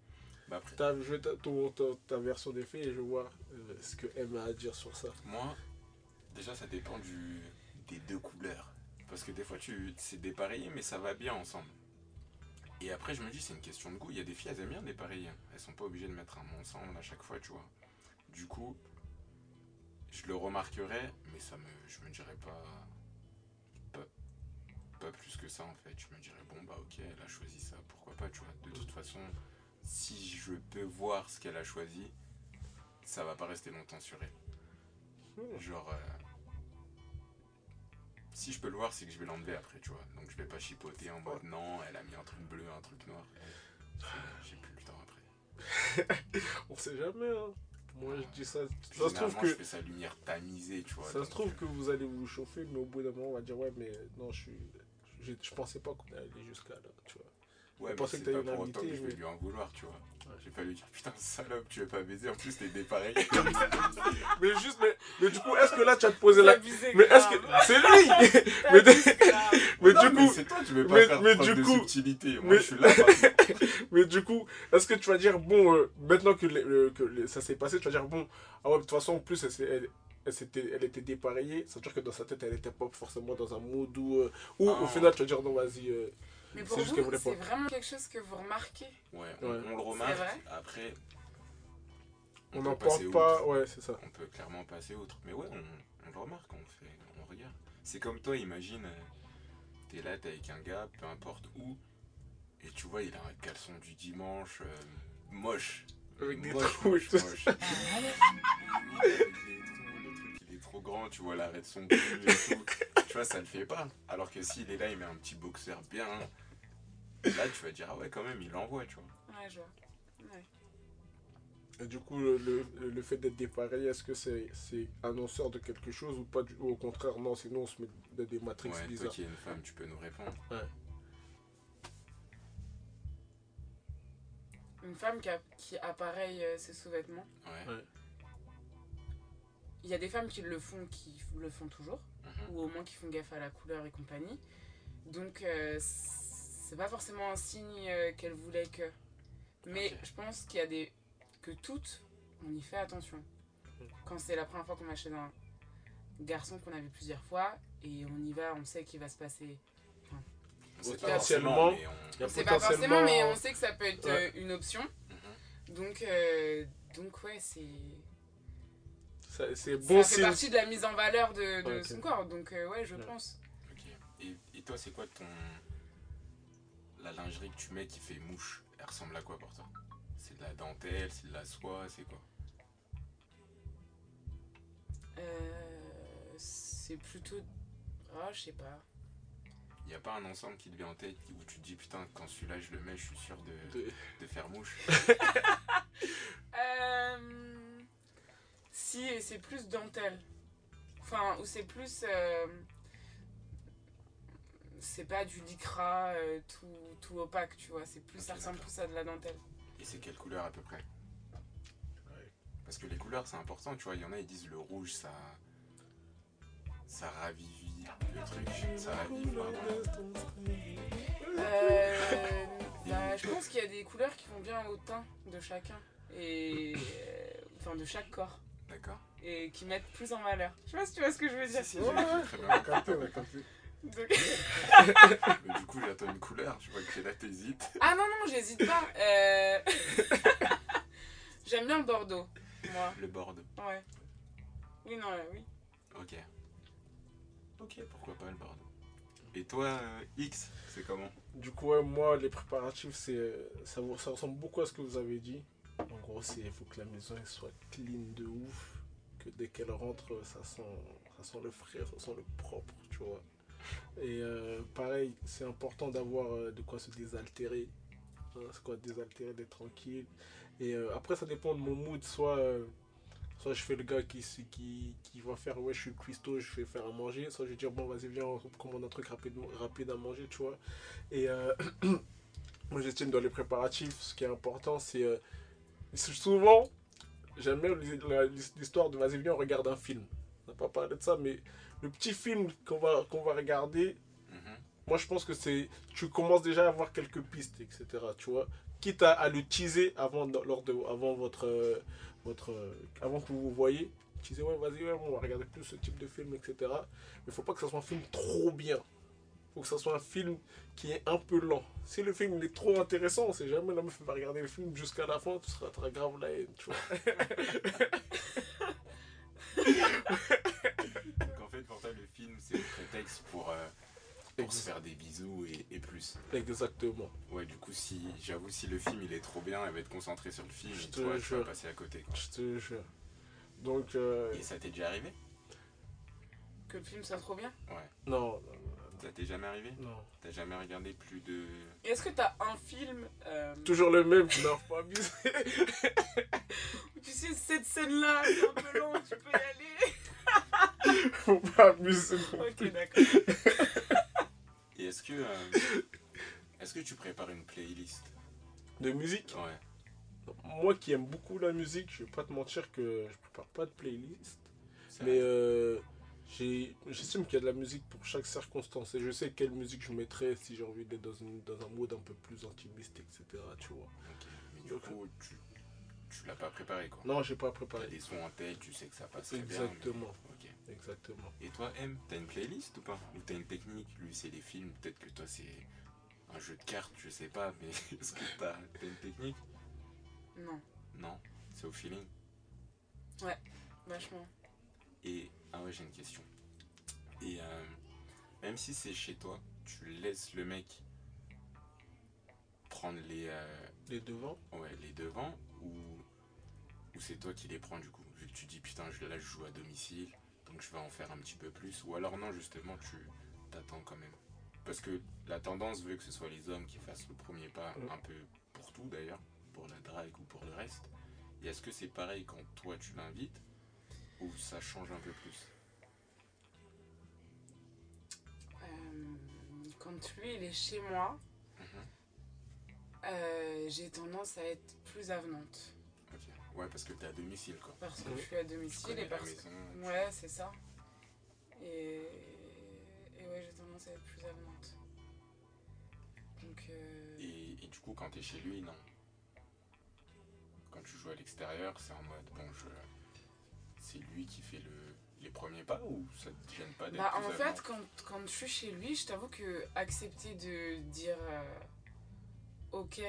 Bah, après, T'as joué ta, ton- ta, ta version des faits et je vois euh, ce que M a à dire sur ça. moi, déjà, ça dépend du, des deux couleurs. Parce que des fois, tu c'est dépareillé, mais ça va bien ensemble. Et après, je me dis, c'est une question de goût. Il y a des filles, elles aiment bien dépareiller. Elles sont pas obligées de mettre un ensemble à chaque fois, tu vois. Du coup, je le remarquerais, mais ça me, je me dirais pas, pas, pas plus que ça en fait. Je me dirais, bon, bah ok, elle a choisi ça, pourquoi pas, tu vois. De toute façon, si je peux voir ce qu'elle a choisi, ça va pas rester longtemps sur elle. Genre, euh, si je peux le voir, c'est que je vais l'enlever après, tu vois. Donc je vais pas chipoter en mode non, elle a mis un truc bleu, un truc noir. J'ai plus le temps après. On sait jamais, hein. Moi je dis ça. Ça se trouve que je fais sa lumière tamisée, tu vois. Ça se trouve euh, que vous allez vous chauffer, mais au bout d'un moment, on va dire ouais, mais non, je suis. Je, je pensais pas qu'on allait aller jusqu'à là, tu vois. Ouais, mais pensais que que l'inviter, je vais lui en vouloir, tu vois. Vais pas lui dire putain, salope, tu veux pas baiser, en plus t'es dépareillé. Mais juste, mais, mais du coup, est-ce que là, tu as posé la. Abusé, Mais est-ce que. C'est lui Mais, mais Non, du mais coup, c'est toi, tu veux pas mais- faire mais du de coup- subtilité. Moi, mais- je suis là. mais du coup, est-ce que tu vas dire, bon, euh, maintenant que, le- le- que le- ça s'est passé, tu vas dire, bon, ah ouais, de toute façon, en plus, elle, elle, elle, s'était- elle était dépareillée, ça veut dire que dans sa tête, elle était pas forcément dans un mood où. euh, ou Ah. au final, tu vas dire, non, vas-y. Mais C'est pour vous, c'est pas. vraiment quelque chose que vous remarquez. Ouais, on, Ouais. on le remarque. vrai Après, On n'en parle pas, outre. ouais, c'est ça. On peut clairement passer outre. Mais ouais, on, on le remarque, on fait, on regarde. C'est comme toi, imagine, euh, t'es là, t'es avec un gars, peu importe où, et tu vois, il a un caleçon du dimanche euh, moche. Avec des moche, trous moche, moche. Il est trop grand, tu vois l'arrêt de son cul et tout. Tu vois, ça le fait pas. Alors que s'il est là, il met un petit boxeur bien. Là, tu vas dire, ah ouais, quand même, il l'envoie, tu vois. Ouais, je vois. Ouais. Et du coup, le, le, le fait d'être dépareillé, est-ce que c'est c'est annonceur de quelque chose ou pas du, ou au contraire, non, sinon on se met dans des matrix Ouais, toi bizarres. qui es une femme, tu peux nous répondre. Une femme qui, a- qui appareille euh, ses sous-vêtements. Ouais. Ouais. Il y a des femmes qui le font, qui le font toujours, Mhm. ou au moins qui font gaffe à la couleur et compagnie. Donc, euh, c'est pas forcément un signe euh, qu'elle voulait que. Mais je pense qu'il y a des. que toutes, on y fait attention. Quand c'est la première fois qu'on achète un garçon qu'on a vu plusieurs fois, et on y va, on sait qu'il va se passer. Pas Potentiellement, on- C'est pas forcément, mais on sait que ça peut être Ouais. euh, une option. Mhm. Donc, euh, donc ouais, c'est. ça- C'est Ça bon fait signe. partie de la mise en valeur de, son corps. Donc, euh, ouais, je Ouais. pense. Ok. Et, et toi, c'est quoi ton. La lingerie que tu mets qui fait mouche Elle ressemble à quoi pour toi? C'est de la dentelle, c'est de la soie, c'est quoi? Euh, c'est plutôt. Ah, je sais pas. Il a pas un ensemble qui te vient en tête où tu te dis putain, quand celui-là je le mets, je suis sûr de, De- de faire mouche? Euh, Si, et c'est plus dentelle. Enfin, ou c'est plus. euh, C'est pas du lycra euh, tout, tout opaque, tu vois. C'est plus, ça ressemble plus à de la dentelle. Et c'est quelle couleur à peu près? Ouais. Parce que les couleurs c'est important, tu vois. Il y en a ils disent le rouge ça. Ça ravivit le truc. Ça ravive, pardon. Euh, bah, je pense qu'il y a des couleurs qui vont bien au teint de chacun. Et. euh, Enfin, de chaque corps. D'accord Et qui mettent plus en valeur. Je sais pas si tu vois ce que je veux dire. Si, si, Ouais, j'ai ouais, très on bien Mais du coup, j'attends une couleur. Je vois que là, t'hésites. Ah non, non, j'hésite pas. Euh, J'aime bien le Bordeaux, moi. Le board. Ouais. Oui, non, euh, oui. Ok. Ok, pourquoi pas le board. Et toi, euh, X, c'est comment? Du coup, ouais, moi, les préparatifs, c'est ça, ressemble beaucoup à ce que vous avez dit. En gros, c'est il faut que la maison elle soit clean de ouf. Que dès qu'elle rentre, ça sent, ça sent le frais, ça sent le propre, tu vois. Et euh, pareil, c'est important d'avoir euh, de quoi se désaltérer. Hein, c'est quoi désaltérer, d'être tranquille. Et euh, après, ça dépend de mon mood. Soit, soit je fais le gars qui, qui, qui va faire, ouais, je suis cuistot, je vais faire à manger. Soit je vais dire, bon, vas-y, viens, on commande un truc rapide, rapide à manger, tu vois. Et moi, j'estime dans les préparatifs, ce qui est important, c'est. souvent, j'aime bien l'hi- l'histoire de vas-y, viens, on regarde un film. On n'a pas parlé de ça, mais le petit film qu'on va, qu'on va regarder, Mhm. moi, je pense que c'est. Tu commences déjà à avoir quelques pistes, etc. Tu vois Quitte à, à le teaser avant, lors de, avant votre. votre avant que vous vous voyez. Teaser, ouais, vas-y, ouais, on va regarder plus ce type de film, etc. Mais il faut pas que ça soit un film trop bien. faut que ça soit un film qui est un peu lent. Si le film il est trop intéressant, on sait jamais, la meuf va regarder le film jusqu'à la fin, tu seras très grave la haine, tu vois. c'est le prétexte pour, euh, pour se faire des bisous et, et plus. Exactement. Ouais, du coup, si j'avoue, si le film il est trop bien, elle va être concentrée sur le film Je et te toi, tu vas jure. passer à côté. Quoi. Je te jure. Donc, euh, Et ça t'est déjà arrivé? Que le film soit trop bien? non, non, Ça t'est jamais arrivé? Non. T'as jamais regardé plus de. Et Est-ce que t'as un film euh, Toujours le même, non, pas abuser. où tu sais cette scène-là, c'est un peu long, tu peux y aller Faut pas abuser. Ok, d'accord. Et est-ce que. euh, Est-ce que tu prépares une playlist? De musique? Ouais. Moi qui aime beaucoup la musique, je vais pas te mentir que je prépare pas de playlist. Mais euh, j'ai- j'estime qu'il y a de la musique pour chaque circonstance. Et je sais quelle musique je mettrais si j'ai envie d'être dans, une- dans un mode un peu plus intimiste, etc. Tu vois. Ok. Mais du donc- coup, tu, tu l'as pas préparé quoi. Non, j'ai pas T'as préparé. des sons en tête, tu sais que ça passe très bien. mais- Exactement. Ok. Exactement. Et toi, M, t'as une playlist ou pas? Ou t'as une technique? Lui, c'est les films. Peut-être que toi, c'est un jeu de cartes, je sais pas. Mais est-ce que t'as t'as une technique? Non. Non, c'est au feeling? Vachement. Et. Ah ouais, j'ai une question. Et euh, même si c'est chez toi, tu laisses le mec prendre les, euh, Les devants? ouais, les devants ou, ou c'est toi qui les prends du coup Vu que tu dis putain, je, là je joue à domicile, donc je vais en faire un petit peu plus. Ou alors non, justement, tu t'attends quand même. Parce que la tendance veut que ce soit les hommes qui fassent le premier pas, un peu pour tout d'ailleurs, pour la drague ou pour le reste. Et est-ce que c'est pareil quand toi tu l'invites ou ça change un peu plus? Euh, quand lui, il est chez moi, Mhm. euh, j'ai tendance à être plus avenante. Ouais, parce que t'es à domicile quoi. Parce que je suis à domicile et parce maison. Ouais, c'est ça. Et, et ouais, j'ai tendance à être plus avenante. Donc, euh, Et, et du coup, quand t'es chez lui, non. Quand tu joues à l'extérieur, c'est en mode bon, je. C'est lui qui fait le, les premiers pas ou ça te gêne pas d'être bah, en fait, quand, quand je suis chez lui, je t'avoue que accepter de dire euh, ok,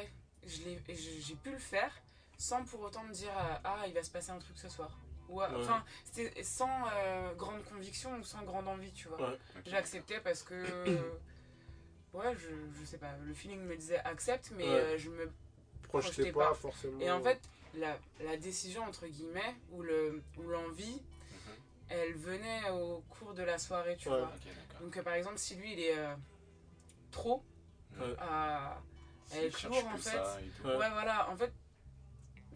je l'ai- je- j'ai pu le faire sans pour autant me dire euh, ah, il va se passer un truc ce soir. Ou, euh, Ouais. Enfin, c'était sans euh, grande conviction ou sans grande envie, tu vois. Ouais. Accepté parce que. ouais, je, je sais pas, le feeling me disait accepte, mais Ouais. euh, je me. Projetez Projetez pas, pas. forcément. Et en fait, la, la décision, entre guillemets, ou le- ou l'envie, Mhm. elle venait au cours de la soirée, tu Ouais. vois. Donc, euh, par exemple, si lui, il est euh, trop Ouais. à. Cherche lourd, que en fait. Ouais, voilà, en fait,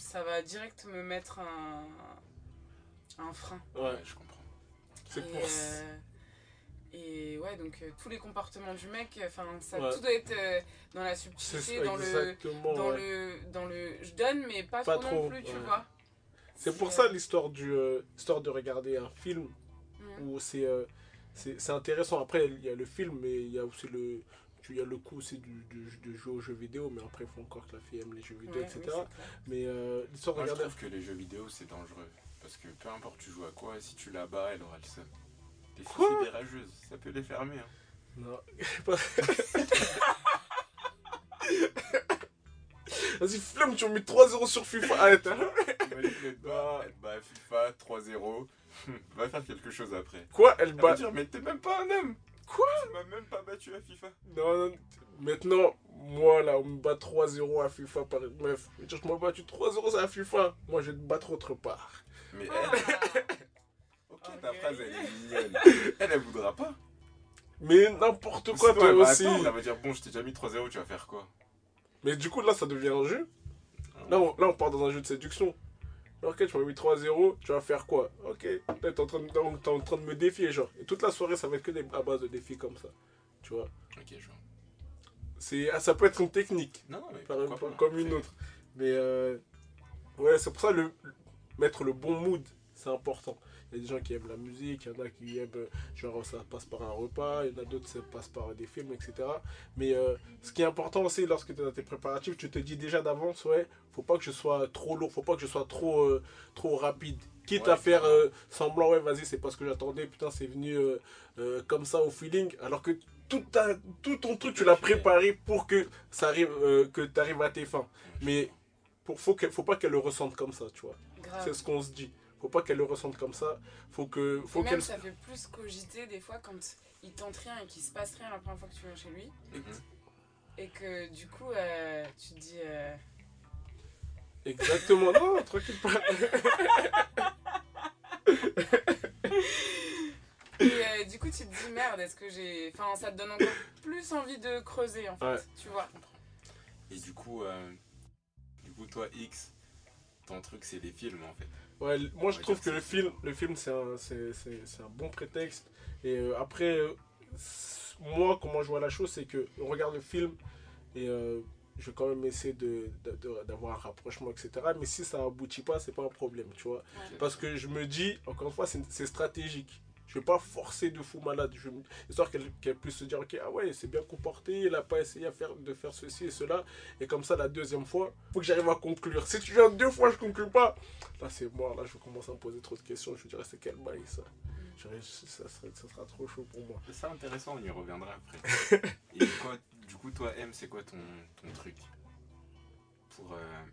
ça va direct me mettre un. un frein. Ouais, je comprends. c'est pour ça. euh, et ouais, donc euh, tous les comportements du mec, enfin, ça Ouais. tout doit être euh, dans la subtilité, dans le, dans ouais. le, dans le, je donne mais pas, Pas trop, trop, non plus, tu vois. C'est pour euh, ça l'histoire du, euh, histoire de regarder un film mhm. où c'est euh, c'est c'est intéressant. Après, il y a le film, mais il y a aussi le. Il y a le coup aussi du, du- de jouer aux jeux vidéo, mais après, il faut encore que la fille aime les jeux vidéo, Ouais, etc. oui, c'est mais euh, l'histoire de Moi, je regarder. trouve que les jeux vidéo, c'est dangereux. Parce que peu importe tu joues à quoi, si tu la bats, elle aura le seum. Les filles, c'est des rageuses, ça peut les fermer. Hein. Non. Vas-y, flemme, tu as mis 3-0 sur FIFA. Arrête. hein. Elle bat, elle FIFA 3-0. Va faire quelque chose après. Quoi Elle Elle va bat. dire, mais t'es même pas un homme Quoi Tu m'as même pas battu à FIFA. Non, non, maintenant, moi là, on me bat 3-0 à FIFA par une meuf. Dire, je m'en battu 3-0 à FIFA. Moi, je vais te battre autre part. Mais Ah. elle, ok, ta Ok. phrase, elle est mignonne. Elle, elle voudra pas. Mais n'importe quoi, toi aussi. attendre, Elle va dire, bon, je t'ai déjà mis 3-0, tu vas faire quoi? Mais du coup, là, ça devient un jeu? Là, on, là, on part dans un jeu de séduction. Ok, tu m'as mis 3-0, tu vas faire quoi? Ok, t'es en, train de- t'es en train de me défier, genre. Et toute la soirée, ça va être que des, à base de défis comme ça. Tu vois Ok, je vois. C'est, ah, Ça peut être une technique. Non, mais Par- pourquoi pas, comme une autre. Mais euh, ouais, c'est pour ça le mettre le bon mood, c'est important. Il y a des gens qui aiment la musique, il y en a qui aiment euh, genre ça passe par un repas, il y en a d'autres ça passe par des films, etc. Mais euh, ce qui est important aussi lorsque tu es dans tes préparatifs, tu te dis déjà d'avance, ouais, faut pas que je sois trop lourd, faut pas que je sois trop euh, trop rapide. Quitte Ouais, à faire euh, semblant, ouais, vas-y, c'est pas ce que j'attendais, putain, c'est venu comme ça au feeling, alors que tout, ta- tout ton truc, tu l'as préparé pour que ça arrive, que tu arrives à tes fins. Mais pour, faut, faut pas qu'elle le ressente comme ça, tu vois. C'est ce qu'on se dit. Faut pas qu'elle le ressente comme ça. Faut que, Et faut même qu'elle. ça fait plus cogiter des fois quand il tente rien et qu'il se passe rien la première fois que tu viens chez lui. Mhm. Et que du coup, euh, tu te dis. euh, Exactement. Non, tranquille pas. Et euh, du coup, tu te dis merde, est-ce que j'ai. Enfin, ça te donne encore plus envie de creuser en fait, Ouais. tu vois. Et du coup, euh, du coup, toi, X, ton truc, c'est les films en fait. Ouais, moi je trouve que le film, le film c'est un, c'est, c'est- c'est un bon prétexte. Et euh, après, euh, moi comment je vois la chose, c'est que on regarde le film et euh, je vais quand même essayer de, de- de- d'avoir un rapprochement, etc. Mais si ça aboutit pas, c'est pas un problème, tu vois. Parce que je me dis, encore une fois, c'est stratégique. Je vais pas forcer de fou malade. Je, histoire qu'elle, puisse se dire, ok, ah ouais, c'est bien comporté, il a pas essayé à faire, de faire ceci et cela. Et comme ça, la deuxième fois, faut que j'arrive à conclure. Si tu viens deux fois, je conclue pas. Là, c'est mort. Là, je vais commencer à me poser trop de questions. Je me dirais, c'est quel bail ça? Je dirais, ça, serait- ça sera trop chaud pour moi. C'est intéressant, on y reviendra après. Et quoi, du coup, toi, M, c'est quoi ton, ton truc pour, euh,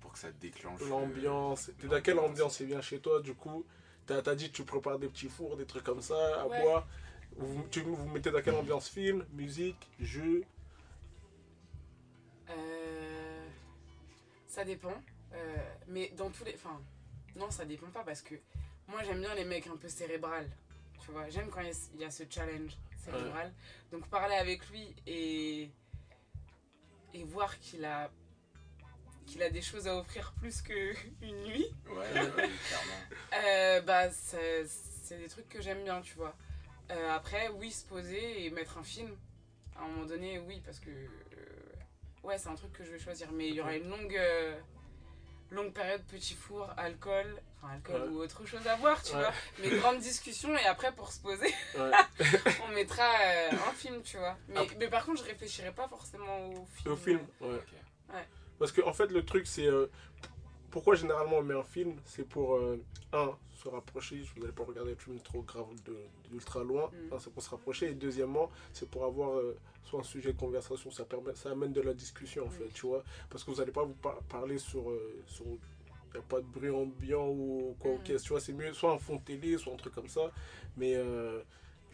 pour que ça déclenche. euh, L'ambiance. T'es dans quelle ambiance il vient chez toi, du coup? T'as as dit que tu prépares des petits fours, des trucs comme ça, à Ouais. boire. Vous, tu, vous mettez dans quelle ambiance? Film, musique, jeu? Euh, ça dépend. Euh, mais dans tous les. Enfin, non, ça dépend pas parce que moi j'aime bien les mecs un peu cérébral. Tu vois, j'aime quand il y a- il y, a ce challenge cérébral. Donc parler avec lui et. et voir qu'il a. qu'il a des choses à offrir plus qu'une nuit. Ouais, clairement. Euh, bah, c'est des trucs que j'aime bien, tu vois. Euh, après, oui, se poser et mettre un film. À un moment donné, oui, parce que. euh, ouais, c'est un truc que je vais choisir. Mais il y aura une longue. euh, longue période petit four, alcool. Enfin, alcool Ouais. ou autre chose à boire, tu Ouais. vois. Mais grande discussion et après, pour se poser, Ouais. on mettra euh, un film, tu vois. Mais, mais par contre, je réfléchirai pas forcément au film. Au film, ouais. Ok. Parce que en fait, le truc, c'est. euh, pourquoi généralement on met un film C'est pour, euh, un, se rapprocher. Vous n'allez pas regarder le film trop grave d'ultra loin. Mm. Un, c'est pour se rapprocher. Et deuxièmement, c'est pour avoir euh, soit un sujet de conversation. Ça, permet, ça amène de la discussion, en fait, Oui. tu vois. Parce que vous n'allez pas vous par- parler sur. sur il n'y a pas de bruit ambiant ou quoi, Mm. ok, tu vois, c'est mieux soit un fond de télé, soit un truc comme ça. Mais euh,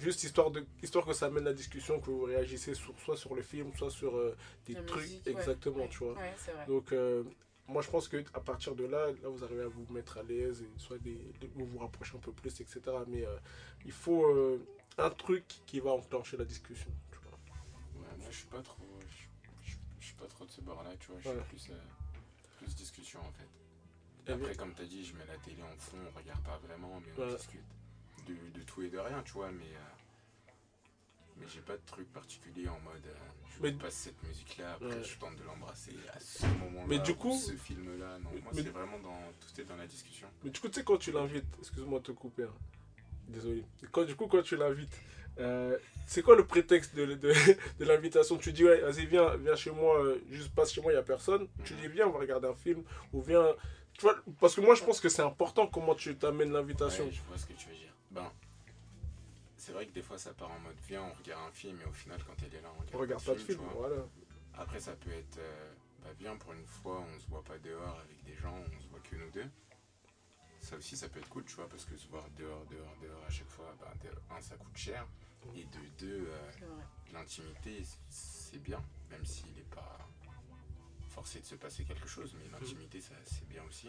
juste histoire, de, histoire que ça amène la discussion, que vous réagissez sur, soit sur le film, soit sur euh, des La trucs. musique, exactement, Ouais. tu vois. Ouais, c'est vrai. Donc, euh, moi, je pense que à partir de là, là, vous arrivez à vous mettre à l'aise, et soit des, des- vous vous rapprochez un peu plus, etc. Mais euh, il faut euh, un truc qui va enclencher la discussion. Tu vois. Ouais, moi je suis pas trop. Je, je- je suis pas trop de ce bord-là, tu vois. Je suis plus, euh, plus discussion en fait. Et Après, comme t'as dit, je mets la télé en fond, on regarde pas vraiment, mais on Ouais. discute de, de tout et de rien, tu vois. Mais, euh, mais j'ai pas de truc particulier en mode. euh, je Mais- passe cette après Ouais. je tente de l'embrasser à ce moment-là. Mais du ou coup- Ce film-là, non. Mais- Moi, c'est vraiment dans. Tout est dans la discussion. Mais du coup, tu sais, quand tu l'invites, excuse-moi de te couper, hein. désolé. Quand, du coup, quand tu l'invites, euh, c'est quoi le prétexte de, de, de l'invitation? Tu dis, ouais, vas-y, viens, viens chez moi, euh, juste passe chez moi, il n'y a personne. Tu Mhm. dis, viens, on va regarder un film, ou viens. Tu vois, parce que moi, je pense que c'est important comment tu t'amènes l'invitation. Ouais, je vois ce que tu veux dire. Ben, c'est vrai que des fois ça part en mode viens, on regarde un film, et au final, quand elle est là, on regarde, on regarde pas de film, voilà. Après, ça peut être euh, bah, viens pour une fois, on se voit pas dehors avec des gens, on se voit que nous deux. Ça aussi, ça peut être cool, tu vois, parce que se voir dehors, dehors, dehors à chaque fois, bah, de un, ça coûte cher, et de deux, euh, l'intimité, c'est bien, même s'il n'est pas forcé de se passer quelque chose, mais l'intimité, ça, c'est bien aussi.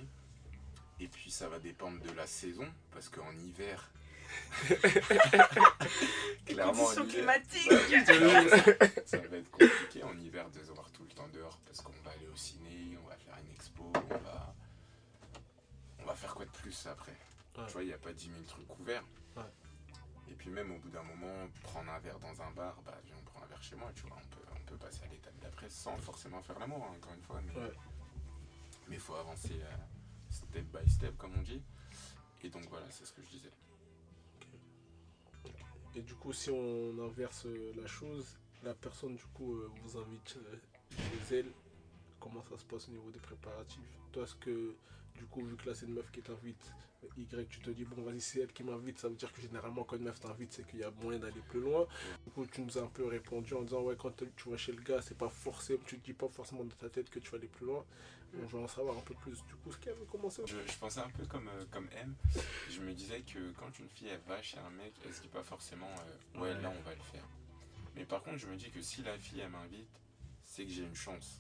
Et puis, ça va dépendre de la saison, parce qu'en hiver, clairement, en Conditions climatiques. ça va être compliqué en hiver de se voir tout le temps dehors, parce qu'on va aller au ciné, on va faire une expo, on va, on va faire quoi de plus après? Ouais. Tu vois, il n'y a pas 10 000 trucs ouverts. Ouais. Et puis même au bout d'un moment, prendre un verre dans un bar, bah viens, on prend un verre chez moi, tu vois, on peut, on peut passer à l'étape d'après sans forcément faire l'amour, hein, encore une fois, mais Ouais. il faut avancer euh, step by step, comme on dit. Et donc voilà, c'est ce que je disais. Et du coup, si on inverse euh, la chose, la personne du coup euh, vous invite euh, chez elle, comment ça se passe au niveau des préparatifs? Toi, est-ce que du coup, vu que là c'est une meuf qui t'invite, Y, tu te dis bon, vas-y, c'est elle qui m'invite, ça veut dire que généralement quand une meuf t'invite, c'est qu'il y a moyen d'aller plus loin. Du coup, tu nous as un peu répondu en disant ouais, quand tu vas chez le gars, c'est pas forcément, tu te dis pas forcément dans ta tête que tu vas aller plus loin. Bon, je veux en savoir un peu plus. Du coup, ce qu'elle veut commencer Je, je pensais un peu comme, euh, comme M. Je me disais que quand une fille elle va chez un mec, elle se dit pas forcément euh, ouais, là on va le faire. Mais par contre, je me dis que si la fille elle m'invite, c'est que j'ai une chance.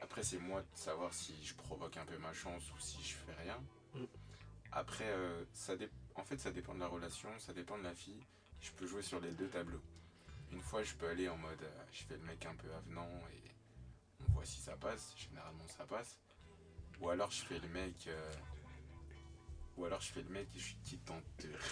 Après, c'est moi de savoir si je provoque un peu ma chance ou si je fais rien. Mm. Après, euh, ça dé- en fait, ça dépend de la relation, ça dépend de la fille. Je peux jouer sur les deux tableaux. Une fois, je peux aller en mode je fais le mec un peu avenant et on voit si ça passe. Généralement, ça passe. Ou alors, je fais le mec. euh, ou alors, je fais le mec qui, qui tente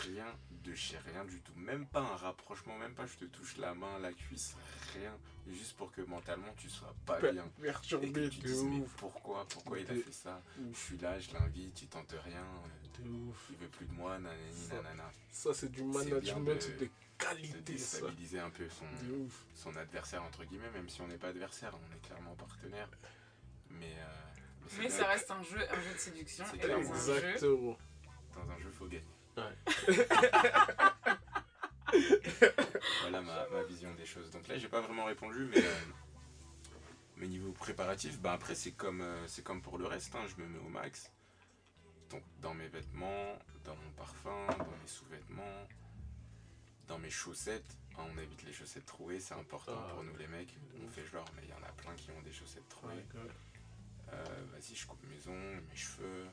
rien de chez rien du tout. Même pas un rapprochement, même pas je te touche la main, la cuisse, rien. Juste pour que mentalement tu sois pas Per- bien. Et que Perturbé tu de dises, mais pourquoi Pourquoi il a De fait ça ouf. Je suis là, je l'invite, il tente rien. euh, De ouf. Il veut plus de moi, nanani, Ça, nanana. Ça, c'est du management de- de, De qualité, ça. déstabiliser un peu son, De adversaire, entre guillemets, même si on n'est pas adversaire, on est clairement partenaire. Mais, euh, Mais ça reste un jeu, un jeu de séduction. C'est Et un jeu, Exactement. Dans un jeu, faut gagner. Ouais. voilà ma, ma vision des choses. Donc là, j'ai pas vraiment répondu, mais euh, Mais niveau préparatif, bah après c'est comme, euh, c'est comme pour le reste, hein, je me mets au max. Donc dans mes vêtements, dans mon parfum, dans mes sous-vêtements, dans mes chaussettes. Hein, on évite les chaussettes trouées, c'est important Ah. pour nous les mecs. On fait genre, mais il y en a plein qui ont des chaussettes trouées. Euh, Vas-y, je coupe mes ongles, mes cheveux.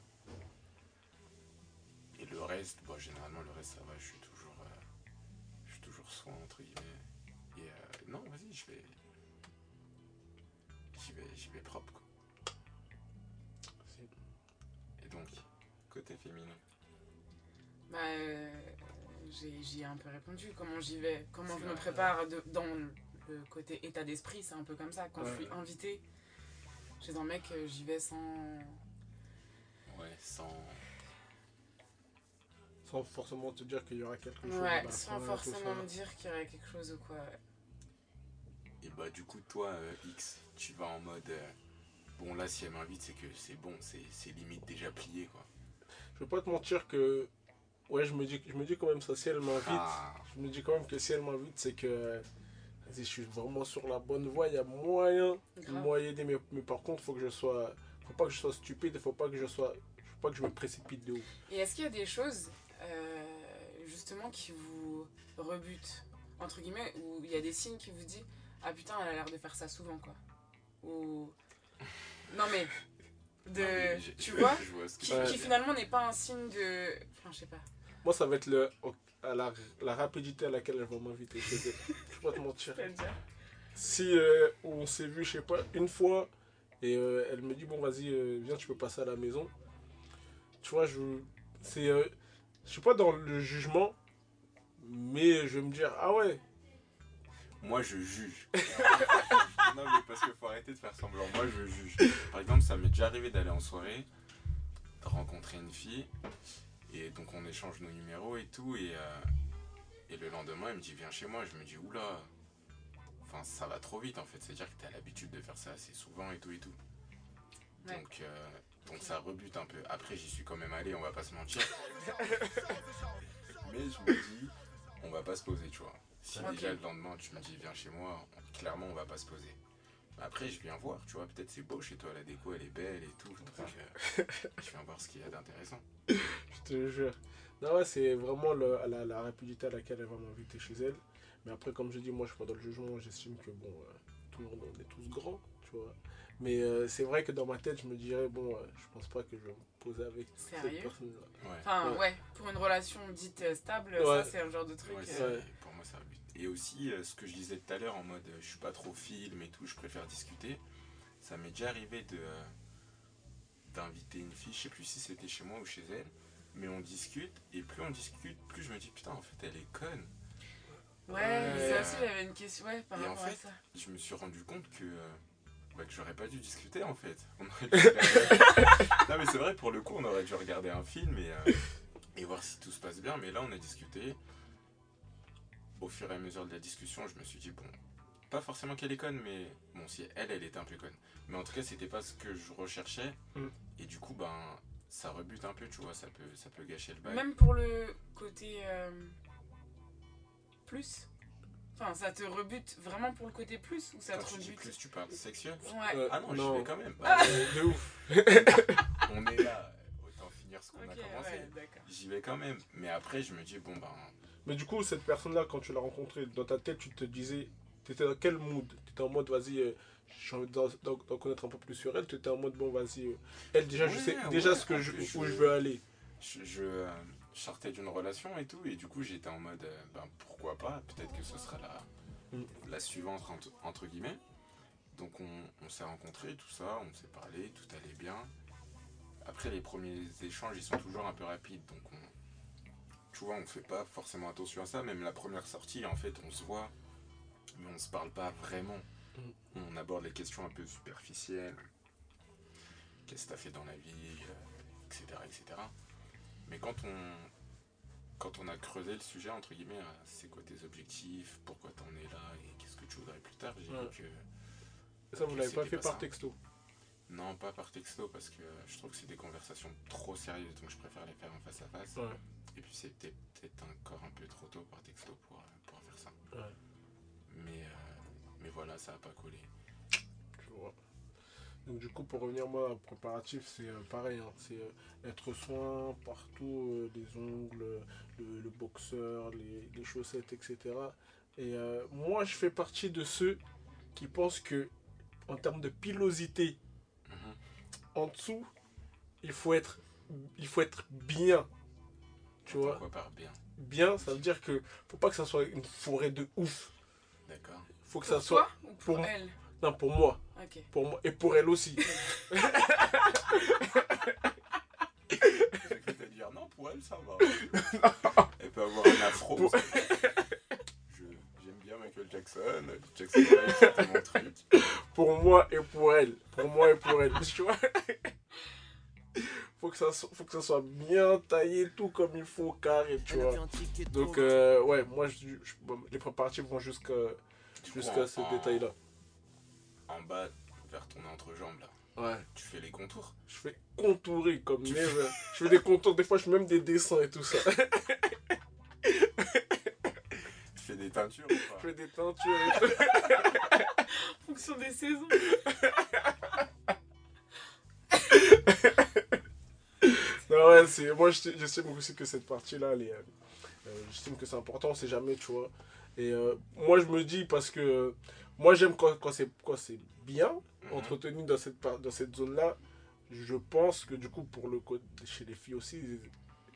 Et le reste, bon, généralement, le reste, ça va, je suis toujours, euh, je suis toujours soin, entre guillemets. Et euh, non, vas-y, je vais. J'y vais, j'y vais propre, quoi. Et donc, côté féminin? Bah, euh, j'ai- j'y ai un peu répondu. Comment j'y vais? Comment je me prépare de- dans le côté état d'esprit C'est un peu comme ça. Quand je suis invitée chez un mec, euh, j'y vais sans. Ouais, sans. Sans forcément te dire qu'il y aura quelque chose. Ouais, sans forcément me dire qu'il y aurait quelque chose ou quoi. Et bah, du coup, toi, euh, X, tu vas en mode. euh, bon, là, si elle m'invite, c'est que c'est bon, c'est c'est limite déjà plié, quoi. Je vais pas te mentir que. Ouais, je me dis, je me dis quand même ça. Si elle m'invite, Ah, je me dis quand même que si elle m'invite, c'est que. vas-y, Je suis vraiment sur la bonne voie. Il y a moyen de Grave. moi aider. Mais, mais par contre, faut que je sois. Faut pas que je sois stupide. Faut pas que je sois. Faut pas que je me précipite de ouf. Et est-ce qu'il y a des choses, justement, qui vous rebutent, entre guillemets, où il y a des signes qui vous disent Ah putain, elle a l'air de faire ça souvent, quoi Ou. Non, mais. De. non, mais j'ai- tu vois Je vois ce que qui, finalement n'est pas un signe de. Enfin, je sais pas. Moi, ça va être le, à la, la rapidité à laquelle elle va m'inviter. Je vais pas te mentir. Si euh, on s'est vu, je sais pas, une fois, et euh, elle me dit, bon, vas-y, euh, viens, tu peux passer à la maison. Tu vois, je. C'est. Je suis pas dans le jugement, mais je vais me dire, ah ouais, Moi, je juge. non, mais parce qu'il faut arrêter de faire semblant. Moi, je juge. Par exemple, ça m'est déjà arrivé d'aller en soirée, de rencontrer une fille, et donc on échange nos numéros et tout, et, euh, et le lendemain, elle me dit, viens chez moi. Je me dis, oula, enfin, ça va trop vite en fait. C'est-à-dire que tu as l'habitude de faire ça assez souvent et tout et tout. Ouais. Donc, euh, donc ça rebute un peu. Après, j'y suis quand même allé, on va pas se mentir. Mais je me dis, on va pas se poser, tu vois. Si déjà le lendemain tu me dis viens chez moi, clairement on va pas se poser. Après je viens voir, tu vois, peut-être c'est beau chez toi, la déco elle est belle et tout. Donc euh, je viens voir ce qu'il y a d'intéressant. je te jure. Non, ouais, c'est vraiment le- la, la rapidité à laquelle elle va m'inviter chez elle. Mais après, comme je dis, moi, je suis pas dans le jugement. J'estime que, bon, euh, tout le monde, on est tous grands, tu vois. Mais euh, c'est vrai que dans ma tête, je me dirais, bon, euh, je pense pas que je vais me poser avec cette Sérieux? personne-là. Ouais. Enfin, Ouais. ouais. pour une relation dite euh, stable, Ouais. ça c'est un genre de truc. Ouais, euh, c'est- Ouais. Pour moi ça rebute. Et aussi euh, ce que je disais tout à l'heure en mode euh, je suis pas trop film et tout, je préfère discuter. Ça m'est déjà arrivé de euh, d'inviter une fille, je sais plus si c'était chez moi ou chez elle, mais on discute et plus on discute, plus je me dis putain en fait elle est conne. Ouais, Ouais. ça aussi j'avais une question ouais, par Et en rapport à fait, ça. je me suis rendu compte que, euh, bah, que j'aurais pas dû discuter en fait. On aurait dû regarder- non mais c'est vrai, pour le coup, on aurait dû regarder un film et, euh, et voir si tout se passe bien. Mais là, on a discuté. Au fur et à mesure de la discussion, je me suis dit, bon, pas forcément qu'elle est conne, mais bon, si elle, elle était un peu conne. Mais en tout cas, c'était pas ce que je recherchais. Mm. Et du coup, ben, ça rebute un peu, tu vois, ça peut, ça peut gâcher le bail. Même pour le côté euh, plus Enfin, ça te rebute vraiment pour le côté plus ou ça Quand te tu dis rebute plus, tu parles sexuel Ouais. Euh, Ah non, j'y vais quand même. Euh, de ouf. on est là, autant finir ce qu'on Ok, a commencé. ouais, d'accord. J'y vais quand même. Mais après, je me dis, bon, ben, Mais du coup, cette personne-là, quand tu l'as rencontrée, dans ta tête, tu te disais, tu étais dans quel mood? Tu étais en mode, vas-y, euh, j'ai envie d'en d'en- d'en connaître un peu plus sur elle. Tu étais en mode, bon, vas-y, euh, elle, déjà, je Ouais, sais déjà ouais, ce que en je, plus, où je- je veux aller. je, je, euh, je sortais d'une relation et tout. Et du coup, j'étais en mode, euh, ben, pourquoi pas Peut-être que ce sera la, Mm. la suivante, entre, entre guillemets. Donc, on, on s'est rencontrés, tout ça, on s'est parlé, tout allait bien. Après, les premiers échanges, ils sont toujours un peu rapides. Donc, on, tu vois, on fait pas forcément attention à ça. Même la première sortie, en fait, on se voit, mais on se parle pas vraiment. Mm. On aborde les questions un peu superficielles. Qu'est-ce que t'as fait dans la vie, euh, etc., etc. Mais quand on, quand on a creusé le sujet, entre guillemets, euh, c'est quoi tes objectifs, pourquoi t'en es là et qu'est-ce que tu voudrais plus tard, j'ai Ouais. vu que ça, vous l'avez pas fait pas par ça. texto. non, pas par texto parce que je trouve que c'est des conversations trop sérieuses, donc je préfère les faire en face à face. Ouais. Et puis c'était peut-être encore un peu trop tôt par texto pour, euh, pour faire ça. Ouais. Mais, euh, mais voilà, ça a pas collé. Vois. Donc du coup, pour revenir moi, au préparatif, c'est euh, pareil. hein, c'est euh, être soin partout, euh, les ongles, le, le boxeur, les, les chaussettes, etc. Et euh, moi, je fais partie de ceux qui pensent que, en termes de pilosité, Mhm. en dessous, il faut être, il faut être bien. Tu vois, Pourquoi par bien? Bien, ça veut dire que faut pas que ça soit une forêt de ouf. D'accord. Faut que Pour ça soit, toi pour, pour- elle? Non, pour moi, Ok. pour moi et pour elle aussi. J'ai cru te dire non, pour elle, ça va. Elle peut avoir un afro. Pour- Je- J'aime bien Michael Jackson. Jackson c'était mon truc. pour moi et pour elle. Pour moi et pour elle. Tu vois faut que, ça, so- faut que ça soit bien taillé, tout comme il faut, carré, tu vois. Donc, euh, ouais, moi, je, je- bon, les préparatifs vont jusqu'à en- ce détail-là. En bas, vers ton entrejambe, là, Ouais. tu fais les contours. Je fais contourer comme Tu never. Je fais des contours, des fois, je fais même des dessins et tout ça. Tu fais des teintures ou Je pas fais des teintures et tout. En fonction des saisons. Non, ouais, c'est, moi, je- j'estime aussi que cette partie-là, elle est, euh, euh, j'estime que c'est important, on sait jamais, tu vois. Et euh, moi, je me dis, parce que euh, moi, j'aime quand, quand, c'est, quand c'est bien Mhm. entretenu dans cette, dans cette zone-là. Je pense que, du coup, pour le côté chez les filles aussi,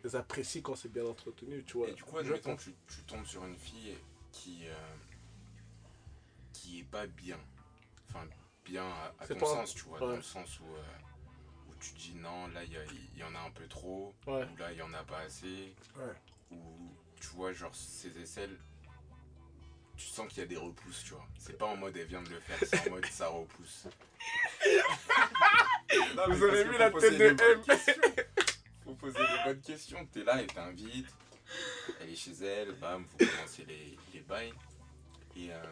elles, apprécient quand c'est bien entretenu, tu vois. Et du coup, admettons, tu, tu tombes sur une fille qui, euh, qui est pas bien. Enfin, bien à, à ton pas- sens, tu vois, dans le sens où, euh, où tu dis non, là, il y, y en a un peu trop, Ouais. ou là, il y en a pas assez, Ouais. ou tu vois, genre, ces aisselles, tu sens qu'il y a des repousses, tu vois. C'est pas en mode elle vient de le faire, c'est en mode ça repousse. Non, Vous avez vu faut la poser tête de bonnes M. questions. Faut poser les bonnes questions. T'es là, elle t'invite. Elle est chez elle, bam, vous commencez les, les bails. Et, euh,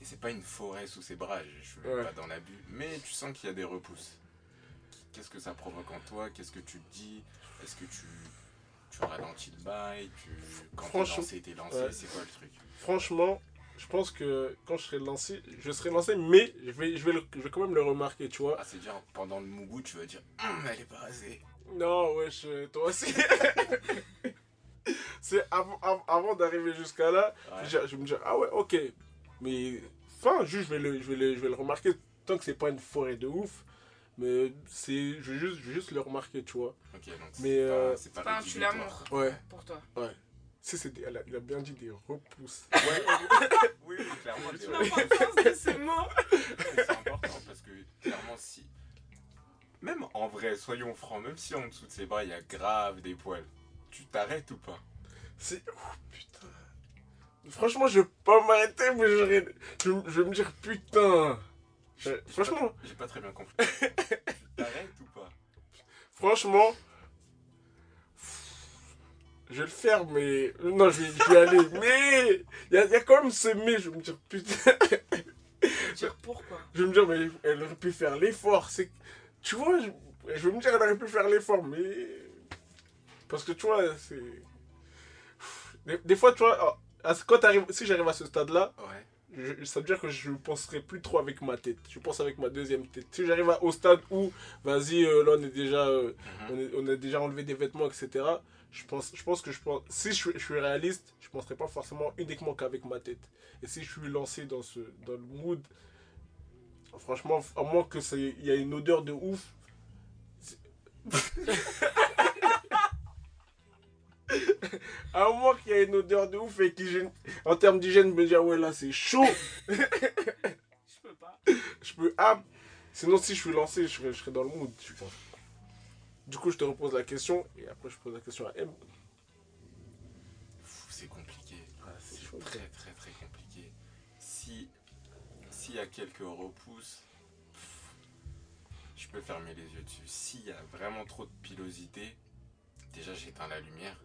et c'est pas une forêt sous ses bras, je suis Ouais. pas dans l'abus. Mais tu sens qu'il y a des repousses. Qu'est-ce que ça provoque en toi? Qu'est-ce que tu te dis? Est-ce que tu, tu ralentis le bail tu, Quand t'es Franchement, lancé, t'es lancé, ouais. c'est quoi le truc? Franchement, je pense que quand je serai lancé, je serai lancé, mais je vais, je vais, le- je vais quand même le remarquer, tu vois. Ah, c'est dire pendant le mougou, tu vas dire Hum, elle est pas rasée. Non, wesh, euh, toi aussi. c'est avant, av- avant d'arriver jusqu'à là, Ouais. je, je vais me dire, ah ouais, ok. Mais, enfin, juste, je vais le, je vais le, je vais le remarquer. Tant que c'est pas une forêt de ouf, mais c'est, je vais juste, je juste le remarquer, tu vois. Ok, donc Mais, c'est euh, pas, c'est pas pas un. Ouais. Pour toi. Si, c'est des- elle a- il a bien dit des repousses. Ouais, oui, oui, clairement. L'importance de ces mots. C'est important parce que clairement, si. Même en vrai, soyons francs, même si en dessous de ses bras il y a grave des poils, tu t'arrêtes ou pas? C'est. Oh putain. Franchement, je vais pas m'arrêter, mais j'aurais- je, je vais me dire putain. Euh, franchement. J'ai pas très bien compris. t'arrêtes ou pas? Franchement. Je vais le faire, mais. Non, je vais, je vais aller. Mais. Il y y a quand même ce mais. Je vais me dire putain. Dire pourquoi? Je vais me dire, mais elle aurait pu faire l'effort. C'est. Tu vois, je, je vais me dire, elle aurait pu faire l'effort, mais. Parce que tu vois, c'est. Des, des fois, tu vois, ce- quand t'arrives- si j'arrive à ce stade-là, Ouais. Je- ça veut dire que je ne penserai plus trop avec ma tête. Je pense avec ma deuxième tête. Si j'arrive au stade où, vas-y, euh, là on est déjà, euh, Mhm. on, est- on a déjà enlevé des vêtements, etc. Je pense, je pense que je pense, si je, suis- je suis réaliste, je ne penserai pas forcément uniquement qu'avec ma tête. Et si je suis lancé dans ce, dans le mood, franchement, à moins que c'est, il y a une odeur de ouf. à moins qu'il y ait une odeur de ouf et qu'hygiène, en termes d'hygiène, me dire ouais là c'est chaud. Je peux pas. Je peux. Ah Sinon, si je suis lancé, je serais, je serais dans le mood, je pense. Du coup, je te repose la question et après, je pose la question à M. C'est compliqué. c'est C'est chaud. très très très compliqué. Si s'il y a quelques repousses, pff, je peux fermer les yeux dessus. S'il y a vraiment trop de pilosité, déjà j'éteins la lumière.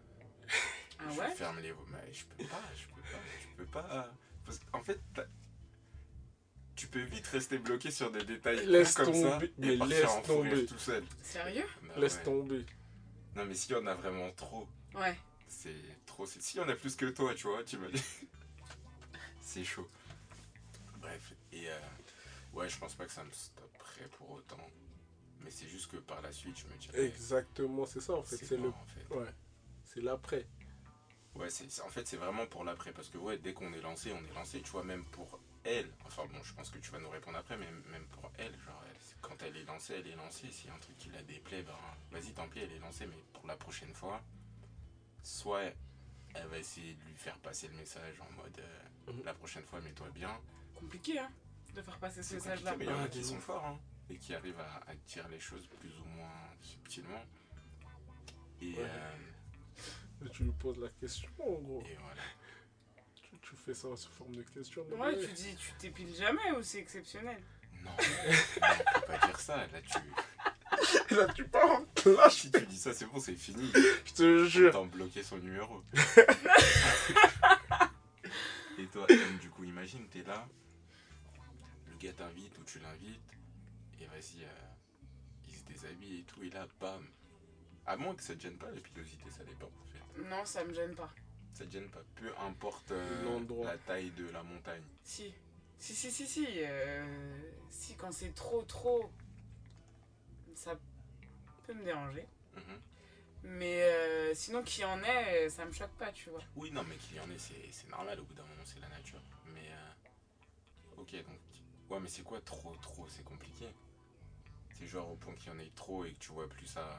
Ah je ouais ferme les mais je peux pas, je peux pas, je peux pas. Parce qu'en fait, tu peux vite rester bloqué sur des détails Laisse comme ça tomber, et mais partir laisse en tomber. tout seul. Sérieux Bah Laisse ouais. tomber. Non mais s'il y en a vraiment trop, Ouais. c'est trop. c'est- S'il y en a plus que toi, tu vois, tu vas. c'est chaud. Bref, et euh, Ouais, je pense pas que ça me stopperait pour autant. Mais c'est juste que par la suite, je me dirais. Exactement, c'est ça en fait. C'est le. mort, en fait. Ouais. C'est l'après. Ouais, c'est, en fait, c'est vraiment pour l'après. Parce que, ouais, dès qu'on est lancé, on est lancé. Tu vois, même pour elle. Enfin, bon, je pense que tu vas nous répondre après, mais même pour elle, genre, elle- quand elle est lancée, elle est lancée. S'il y a un truc qui la déplaît, ben, vas-y, tant pis, elle est lancée. Mais pour la prochaine fois, soit elle va essayer de lui faire passer le message en mode euh, Mhm. la prochaine fois, mets-toi bien. Compliqué, hein, de faire passer ce message-là. mais il y en a qui sont forts hein, et qui arrivent à, à dire les choses plus ou moins subtilement. Et, Ouais. euh, Tu lui poses la question en gros. et voilà. Tu, tu fais ça sous forme de question. Ouais, ouais. tu dis, tu t'épiles jamais ou c'est exceptionnel? Non, non, faut pas dire ça. Là, tu... Là, tu pars en clash, Si tu dis ça, c'est bon, c'est fini. je te On jure. t'a bloqué son numéro. et toi, du coup, imagine, t'es là, le gars t'invite ou tu l'invites, et vas-y, euh, il se déshabille et tout, et là, bam. À moins que ça te gêne pas, la pilosité, ça dépend en fait. Non, ça me gêne pas. Ça te gêne pas, peu importe euh, L'endroit. la taille de la montagne. Si. Si, si, si, si. euh, si, quand c'est trop, trop, ça peut me déranger. Mhm. Mais euh, sinon, qui en est, ça me choque pas, tu vois. Oui, non, mais qu'il y en ait, c'est normal, au bout d'un moment, c'est la nature. Mais, euh, ok, donc, ouais, mais c'est quoi trop, trop? C'est compliqué. C'est genre au point qu'il y en ait trop et que tu vois plus sa,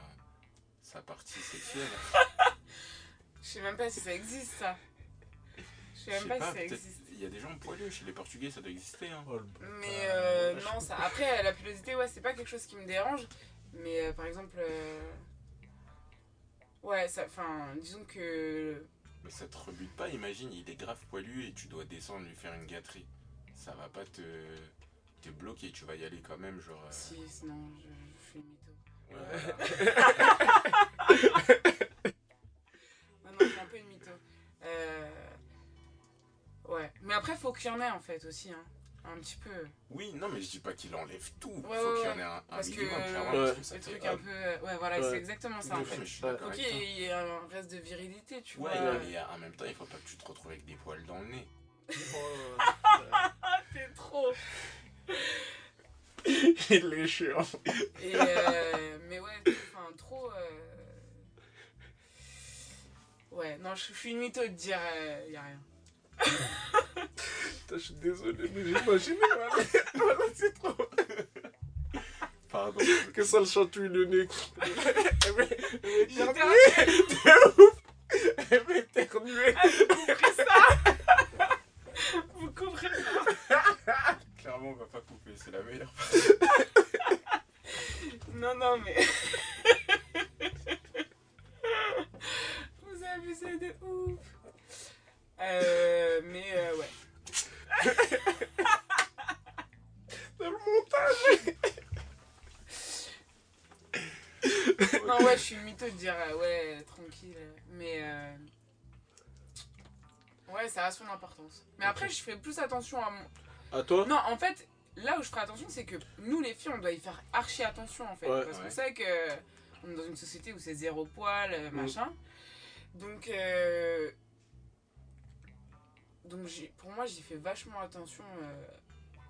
sa partie sexuelle. Je sais même pas si ça existe, ça. Je sais même pas, pas, si ça existe. il y a des gens poilus, chez les Portugais, ça doit exister, hein. Oh, Mais euh, je non, ça. Après, la pilosité, ouais, c'est pas quelque chose qui me dérange. Mais euh, par exemple. euh, Ouais, ça. Enfin, disons que. Mais ça te rebute pas, imagine, il est grave poilu et tu dois descendre lui faire une gâterie. Ça va pas te, te bloquer, tu vas y aller quand même, genre. euh, Si, sinon, je, je suis un peu une mytho. Euh, Ouais. Mais après, faut qu'il y en ait, en fait, aussi. Hein. Un petit peu. Oui, non, mais je dis pas qu'il enlève tout. Ouais, Faut ouais, qu'il y en ouais. ait un, un Parce que, clairement, Ouais. parce que ça Le fait truc un peu. euh, Ouais, voilà, Ouais. c'est exactement ça, en Ouais, fait. mais je suis Ouais. d'accord Ok, avec toi. il y a un reste de virilité, tu Ouais, vois. mais en même temps, il faut pas que tu te retrouves avec des poils dans le nez. Oh, t'es trop. Il est chiant. Et euh, mais ouais, enfin, trop. euh, Ouais, non, je suis une mytho de dire il y a rien. Putain, je suis désolé, mais j'imagine. Voilà, voilà c'est trop. Pardon. Que ça le chatouille le nez. De ouf. Elle va éternuer. compris ça Vous comprenez ça? Clairement, on va pas couper, c'est la meilleure. Non, non, mais. Vous abusez de ouf. Euh, mais euh, ouais. Dans le montage. Non, ouais, je suis mytho de dire euh, ouais, tranquille. Mais. euh, Ouais, ça a son importance. Mais après, je fais plus attention à mon. À toi Non, en fait, là où je ferai attention, c'est que nous, les filles, on doit y faire archi attention, en fait. Ouais. parce qu'on sait que on est dans une société où c'est zéro poil, euh, Mm. machin. Donc, euh, donc j'ai- pour moi, j'y fais vachement attention. euh,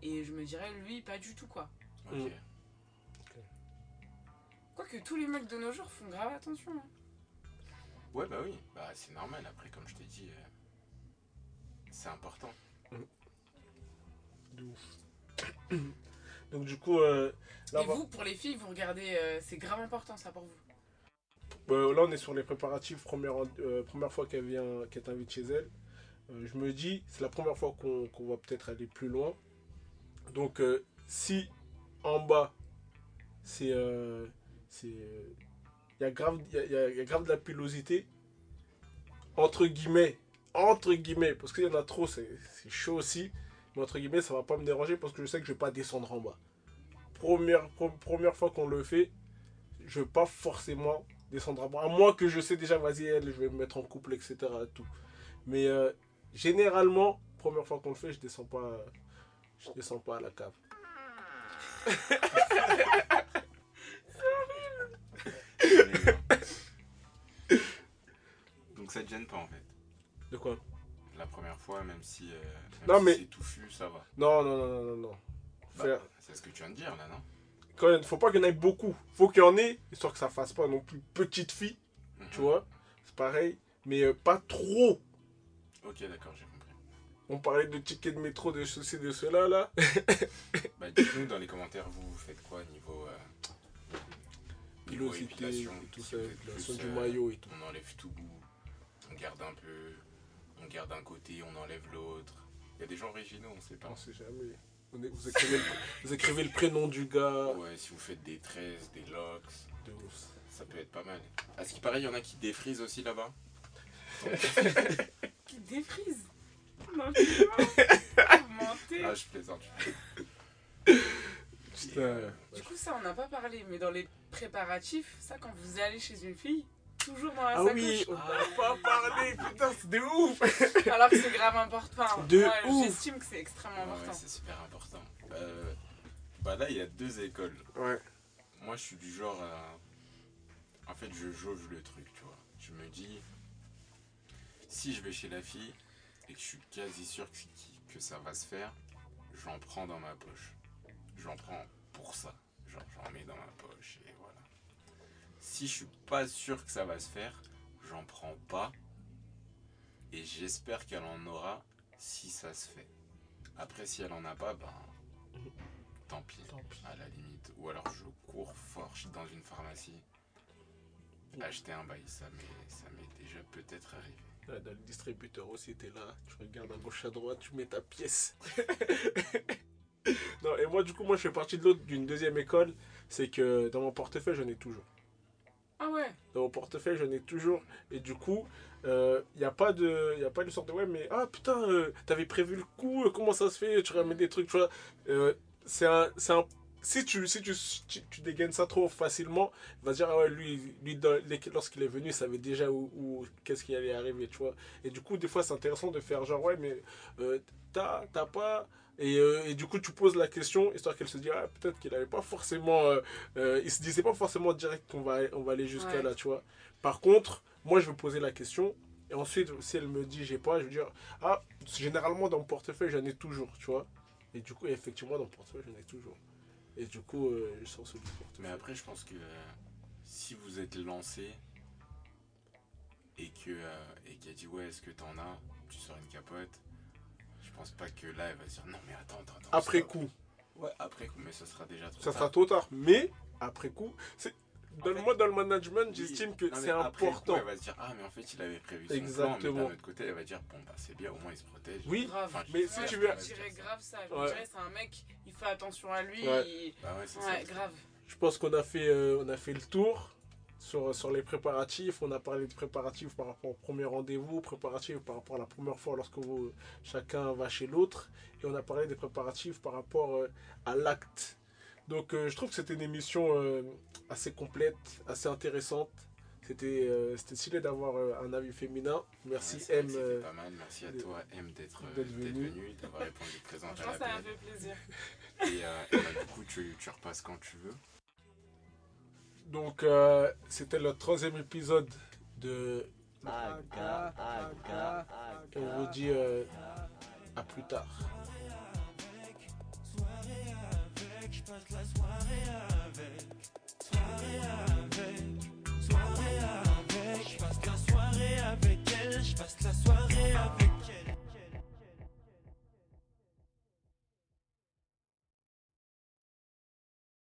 Et je me dirais, lui, pas du tout, quoi. Ok. Mm. Quoique tous les mecs de nos jours font grave attention. hein. Ouais, bah oui, bah c'est normal. Après, comme je t'ai dit, euh, c'est important. De ouf. Donc du coup, euh, là, Et vous, pour les filles, vous regardez, euh, c'est grave important, ça, pour vous. euh, là, on est sur les préparatifs. Première, première fois qu'elle vient, qu'elle t'invite chez elle. Je me dis, c'est la première fois qu'on qu'on va peut-être aller plus loin. Donc, si en bas, c'est, c'est, il y a grave, y a- il y a- il y a grave de la pilosité. Entre guillemets, entre guillemets, parce qu'il y en a trop, c'est c'est chaud aussi. Mais entre guillemets, ça va pas me déranger parce que je sais que je vais pas descendre en bas. Première, première fois qu'on le fait, je vais pas forcément descendre en bas. À moins que je sais déjà, vas-y, elle, je vais me mettre en couple, etc. Tout. Mais euh, généralement, première fois qu'on le fait, je descends pas, je descends pas à la cave. Donc ça te gêne pas en fait. De quoi? La première fois, même si, euh, même Non, si mais- c'est touffu, ça va. Non, non, non, non, non, non. Bah, Faire- c'est ce que tu viens de dire là, non? Quand même, faut pas qu'il y en ait beaucoup. Faut qu'il y en ait, histoire que ça fasse pas non plus petite fille, tu Mhm. vois. C'est pareil. Mais euh, pas trop. Ok, d'accord, j'ai compris. On parlait de tickets de métro, de ceci, de cela, là. Bah, dites-nous dans les commentaires, vous, vous faites quoi niveau. Euh, Pilosité, et tout ça, épilation du euh, maillot et tout. On enlève tout bout, on garde un peu, on garde un côté, on enlève l'autre. Il y a des gens originaux, on sait pas. On sait jamais. On est- vous, écrivez le, vous écrivez le prénom du gars. Ouais, si vous faites des tresses, des locks, De ouf. ça peut être pas mal. À ce qui paraît, il y en a qui défrisent aussi là-bas. Qui défrise Non, tu vois. Ah, je plaisante. Putain. Du coup, ça, on n'a pas parlé, mais dans les préparatifs, ça, quand vous allez chez une fille, toujours dans la Ah sacoche. oui, on n'a pas parlé, putain, c'est de ouf. Alors que c'est grave important. De moi, ouf. J'estime que c'est extrêmement Ouais, important. c'est super important. Euh, bah là, il y a deux écoles. Ouais. Moi, je suis du genre à. En fait, je jauge le truc, tu vois. Je me dis, si je vais chez la fille et que je suis quasi sûr que, que ça va se faire, j'en prends dans ma poche. J'en prends pour ça. Genre, j'en mets dans ma poche et. Si je suis pas sûr que ça va se faire, j'en prends pas. Et j'espère qu'elle en aura si ça se fait. Après, si elle en a pas, ben. Tant pis Tant pis. à la limite. Ou alors je cours fort je suis dans une pharmacie. Acheter un bail, ça m'est, ça m'est déjà peut-être arrivé. Ouais, Dans le distributeur aussi, t'es là, tu regardes à gauche à droite, tu mets ta pièce. non, et moi, du coup, moi, je fais partie de l'autre, d'une deuxième école, c'est que dans mon portefeuille, j'en ai toujours. Ah ouais Dans mon portefeuille, j'en ai toujours, et du coup, il n'y a pas de, y a pas de sorte de ouais, mais ah putain, euh, t'avais prévu le coup, euh, comment ça se fait, tu ramènes des trucs, tu vois. Euh, c'est un, un, si tu, si tu, tu, dégaines ça trop facilement, il va se dire, ah ouais, lui, lui lorsqu'il est venu, il savait déjà où, qu'est-ce qui allait arriver, tu vois. Et du coup, des fois, c'est intéressant de faire genre, ouais, mais euh, t'as pas. Et, euh, et du coup, tu poses la question, histoire qu'elle se dise, ah, peut-être qu'il n'avait pas forcément. euh, euh, il se disait pas forcément direct qu'on va, on va aller jusqu'à Ouais. là, tu vois. Par contre, moi, je vais poser la question. Et ensuite, si elle me dit, j'ai pas, je vais dire, ah, généralement, dans mon portefeuille, j'en ai toujours, tu vois. Et du coup, effectivement, dans mon portefeuille, j'en ai toujours. Et du coup, euh, je sors celui portefeuille. Mais après, je pense que si vous êtes lancé et que euh, et qu'elle dit ouais, est-ce que t'en as? Tu sors une capote. Je pense pas que là, elle va se dire non, mais attends, attends, attends. Après coup, Ouais, après coup, mais ça sera déjà trop ça tard. sera trop tard. Mais, après coup, c'est. Dans fait, moi, dans le management, Oui. j'estime que c'est coup, important. elle va se dire ah, mais en fait, il avait prévu son plan. Mais Exactement. d'un autre côté, elle va dire bon, bah c'est bien, au moins il se protège. Oui, Grave. Enfin, mais je- si Ouais, tu je veux- me dirais grave ça. Je Ouais. dirais, c'est un mec, il fait attention à lui. Ouais. il- Bah ouais, c'est Ouais, ça. grave. Je pense qu'on a fait, euh, on a fait le tour sur, sur les préparatifs. On a parlé de préparatifs par rapport au premier rendez-vous, préparatifs par rapport à la première fois lorsque vous, chacun va chez l'autre. Et on a parlé des préparatifs par rapport euh, à l'acte. Donc euh, je trouve que c'était une émission euh, assez complète, assez intéressante. C'était euh, c'était stylé d'avoir euh, un avis féminin. Merci Ouais, M. c'était pas mal. Merci à toi, M, d'être venu. d'avoir répondu présent à Franchement, ça m'a l'appel. fait plaisir. Et, euh, et bah, du coup, tu, tu repasses quand tu veux. Donc, euh, c'était le troisième épisode de. Aga, Aga, Aga. Et on vous dit euh, à plus tard. Soirée avec, Soirée avec, je passe la soirée avec. Soirée avec, soirée avec, je passe la soirée avec elle, je passe la soirée avec.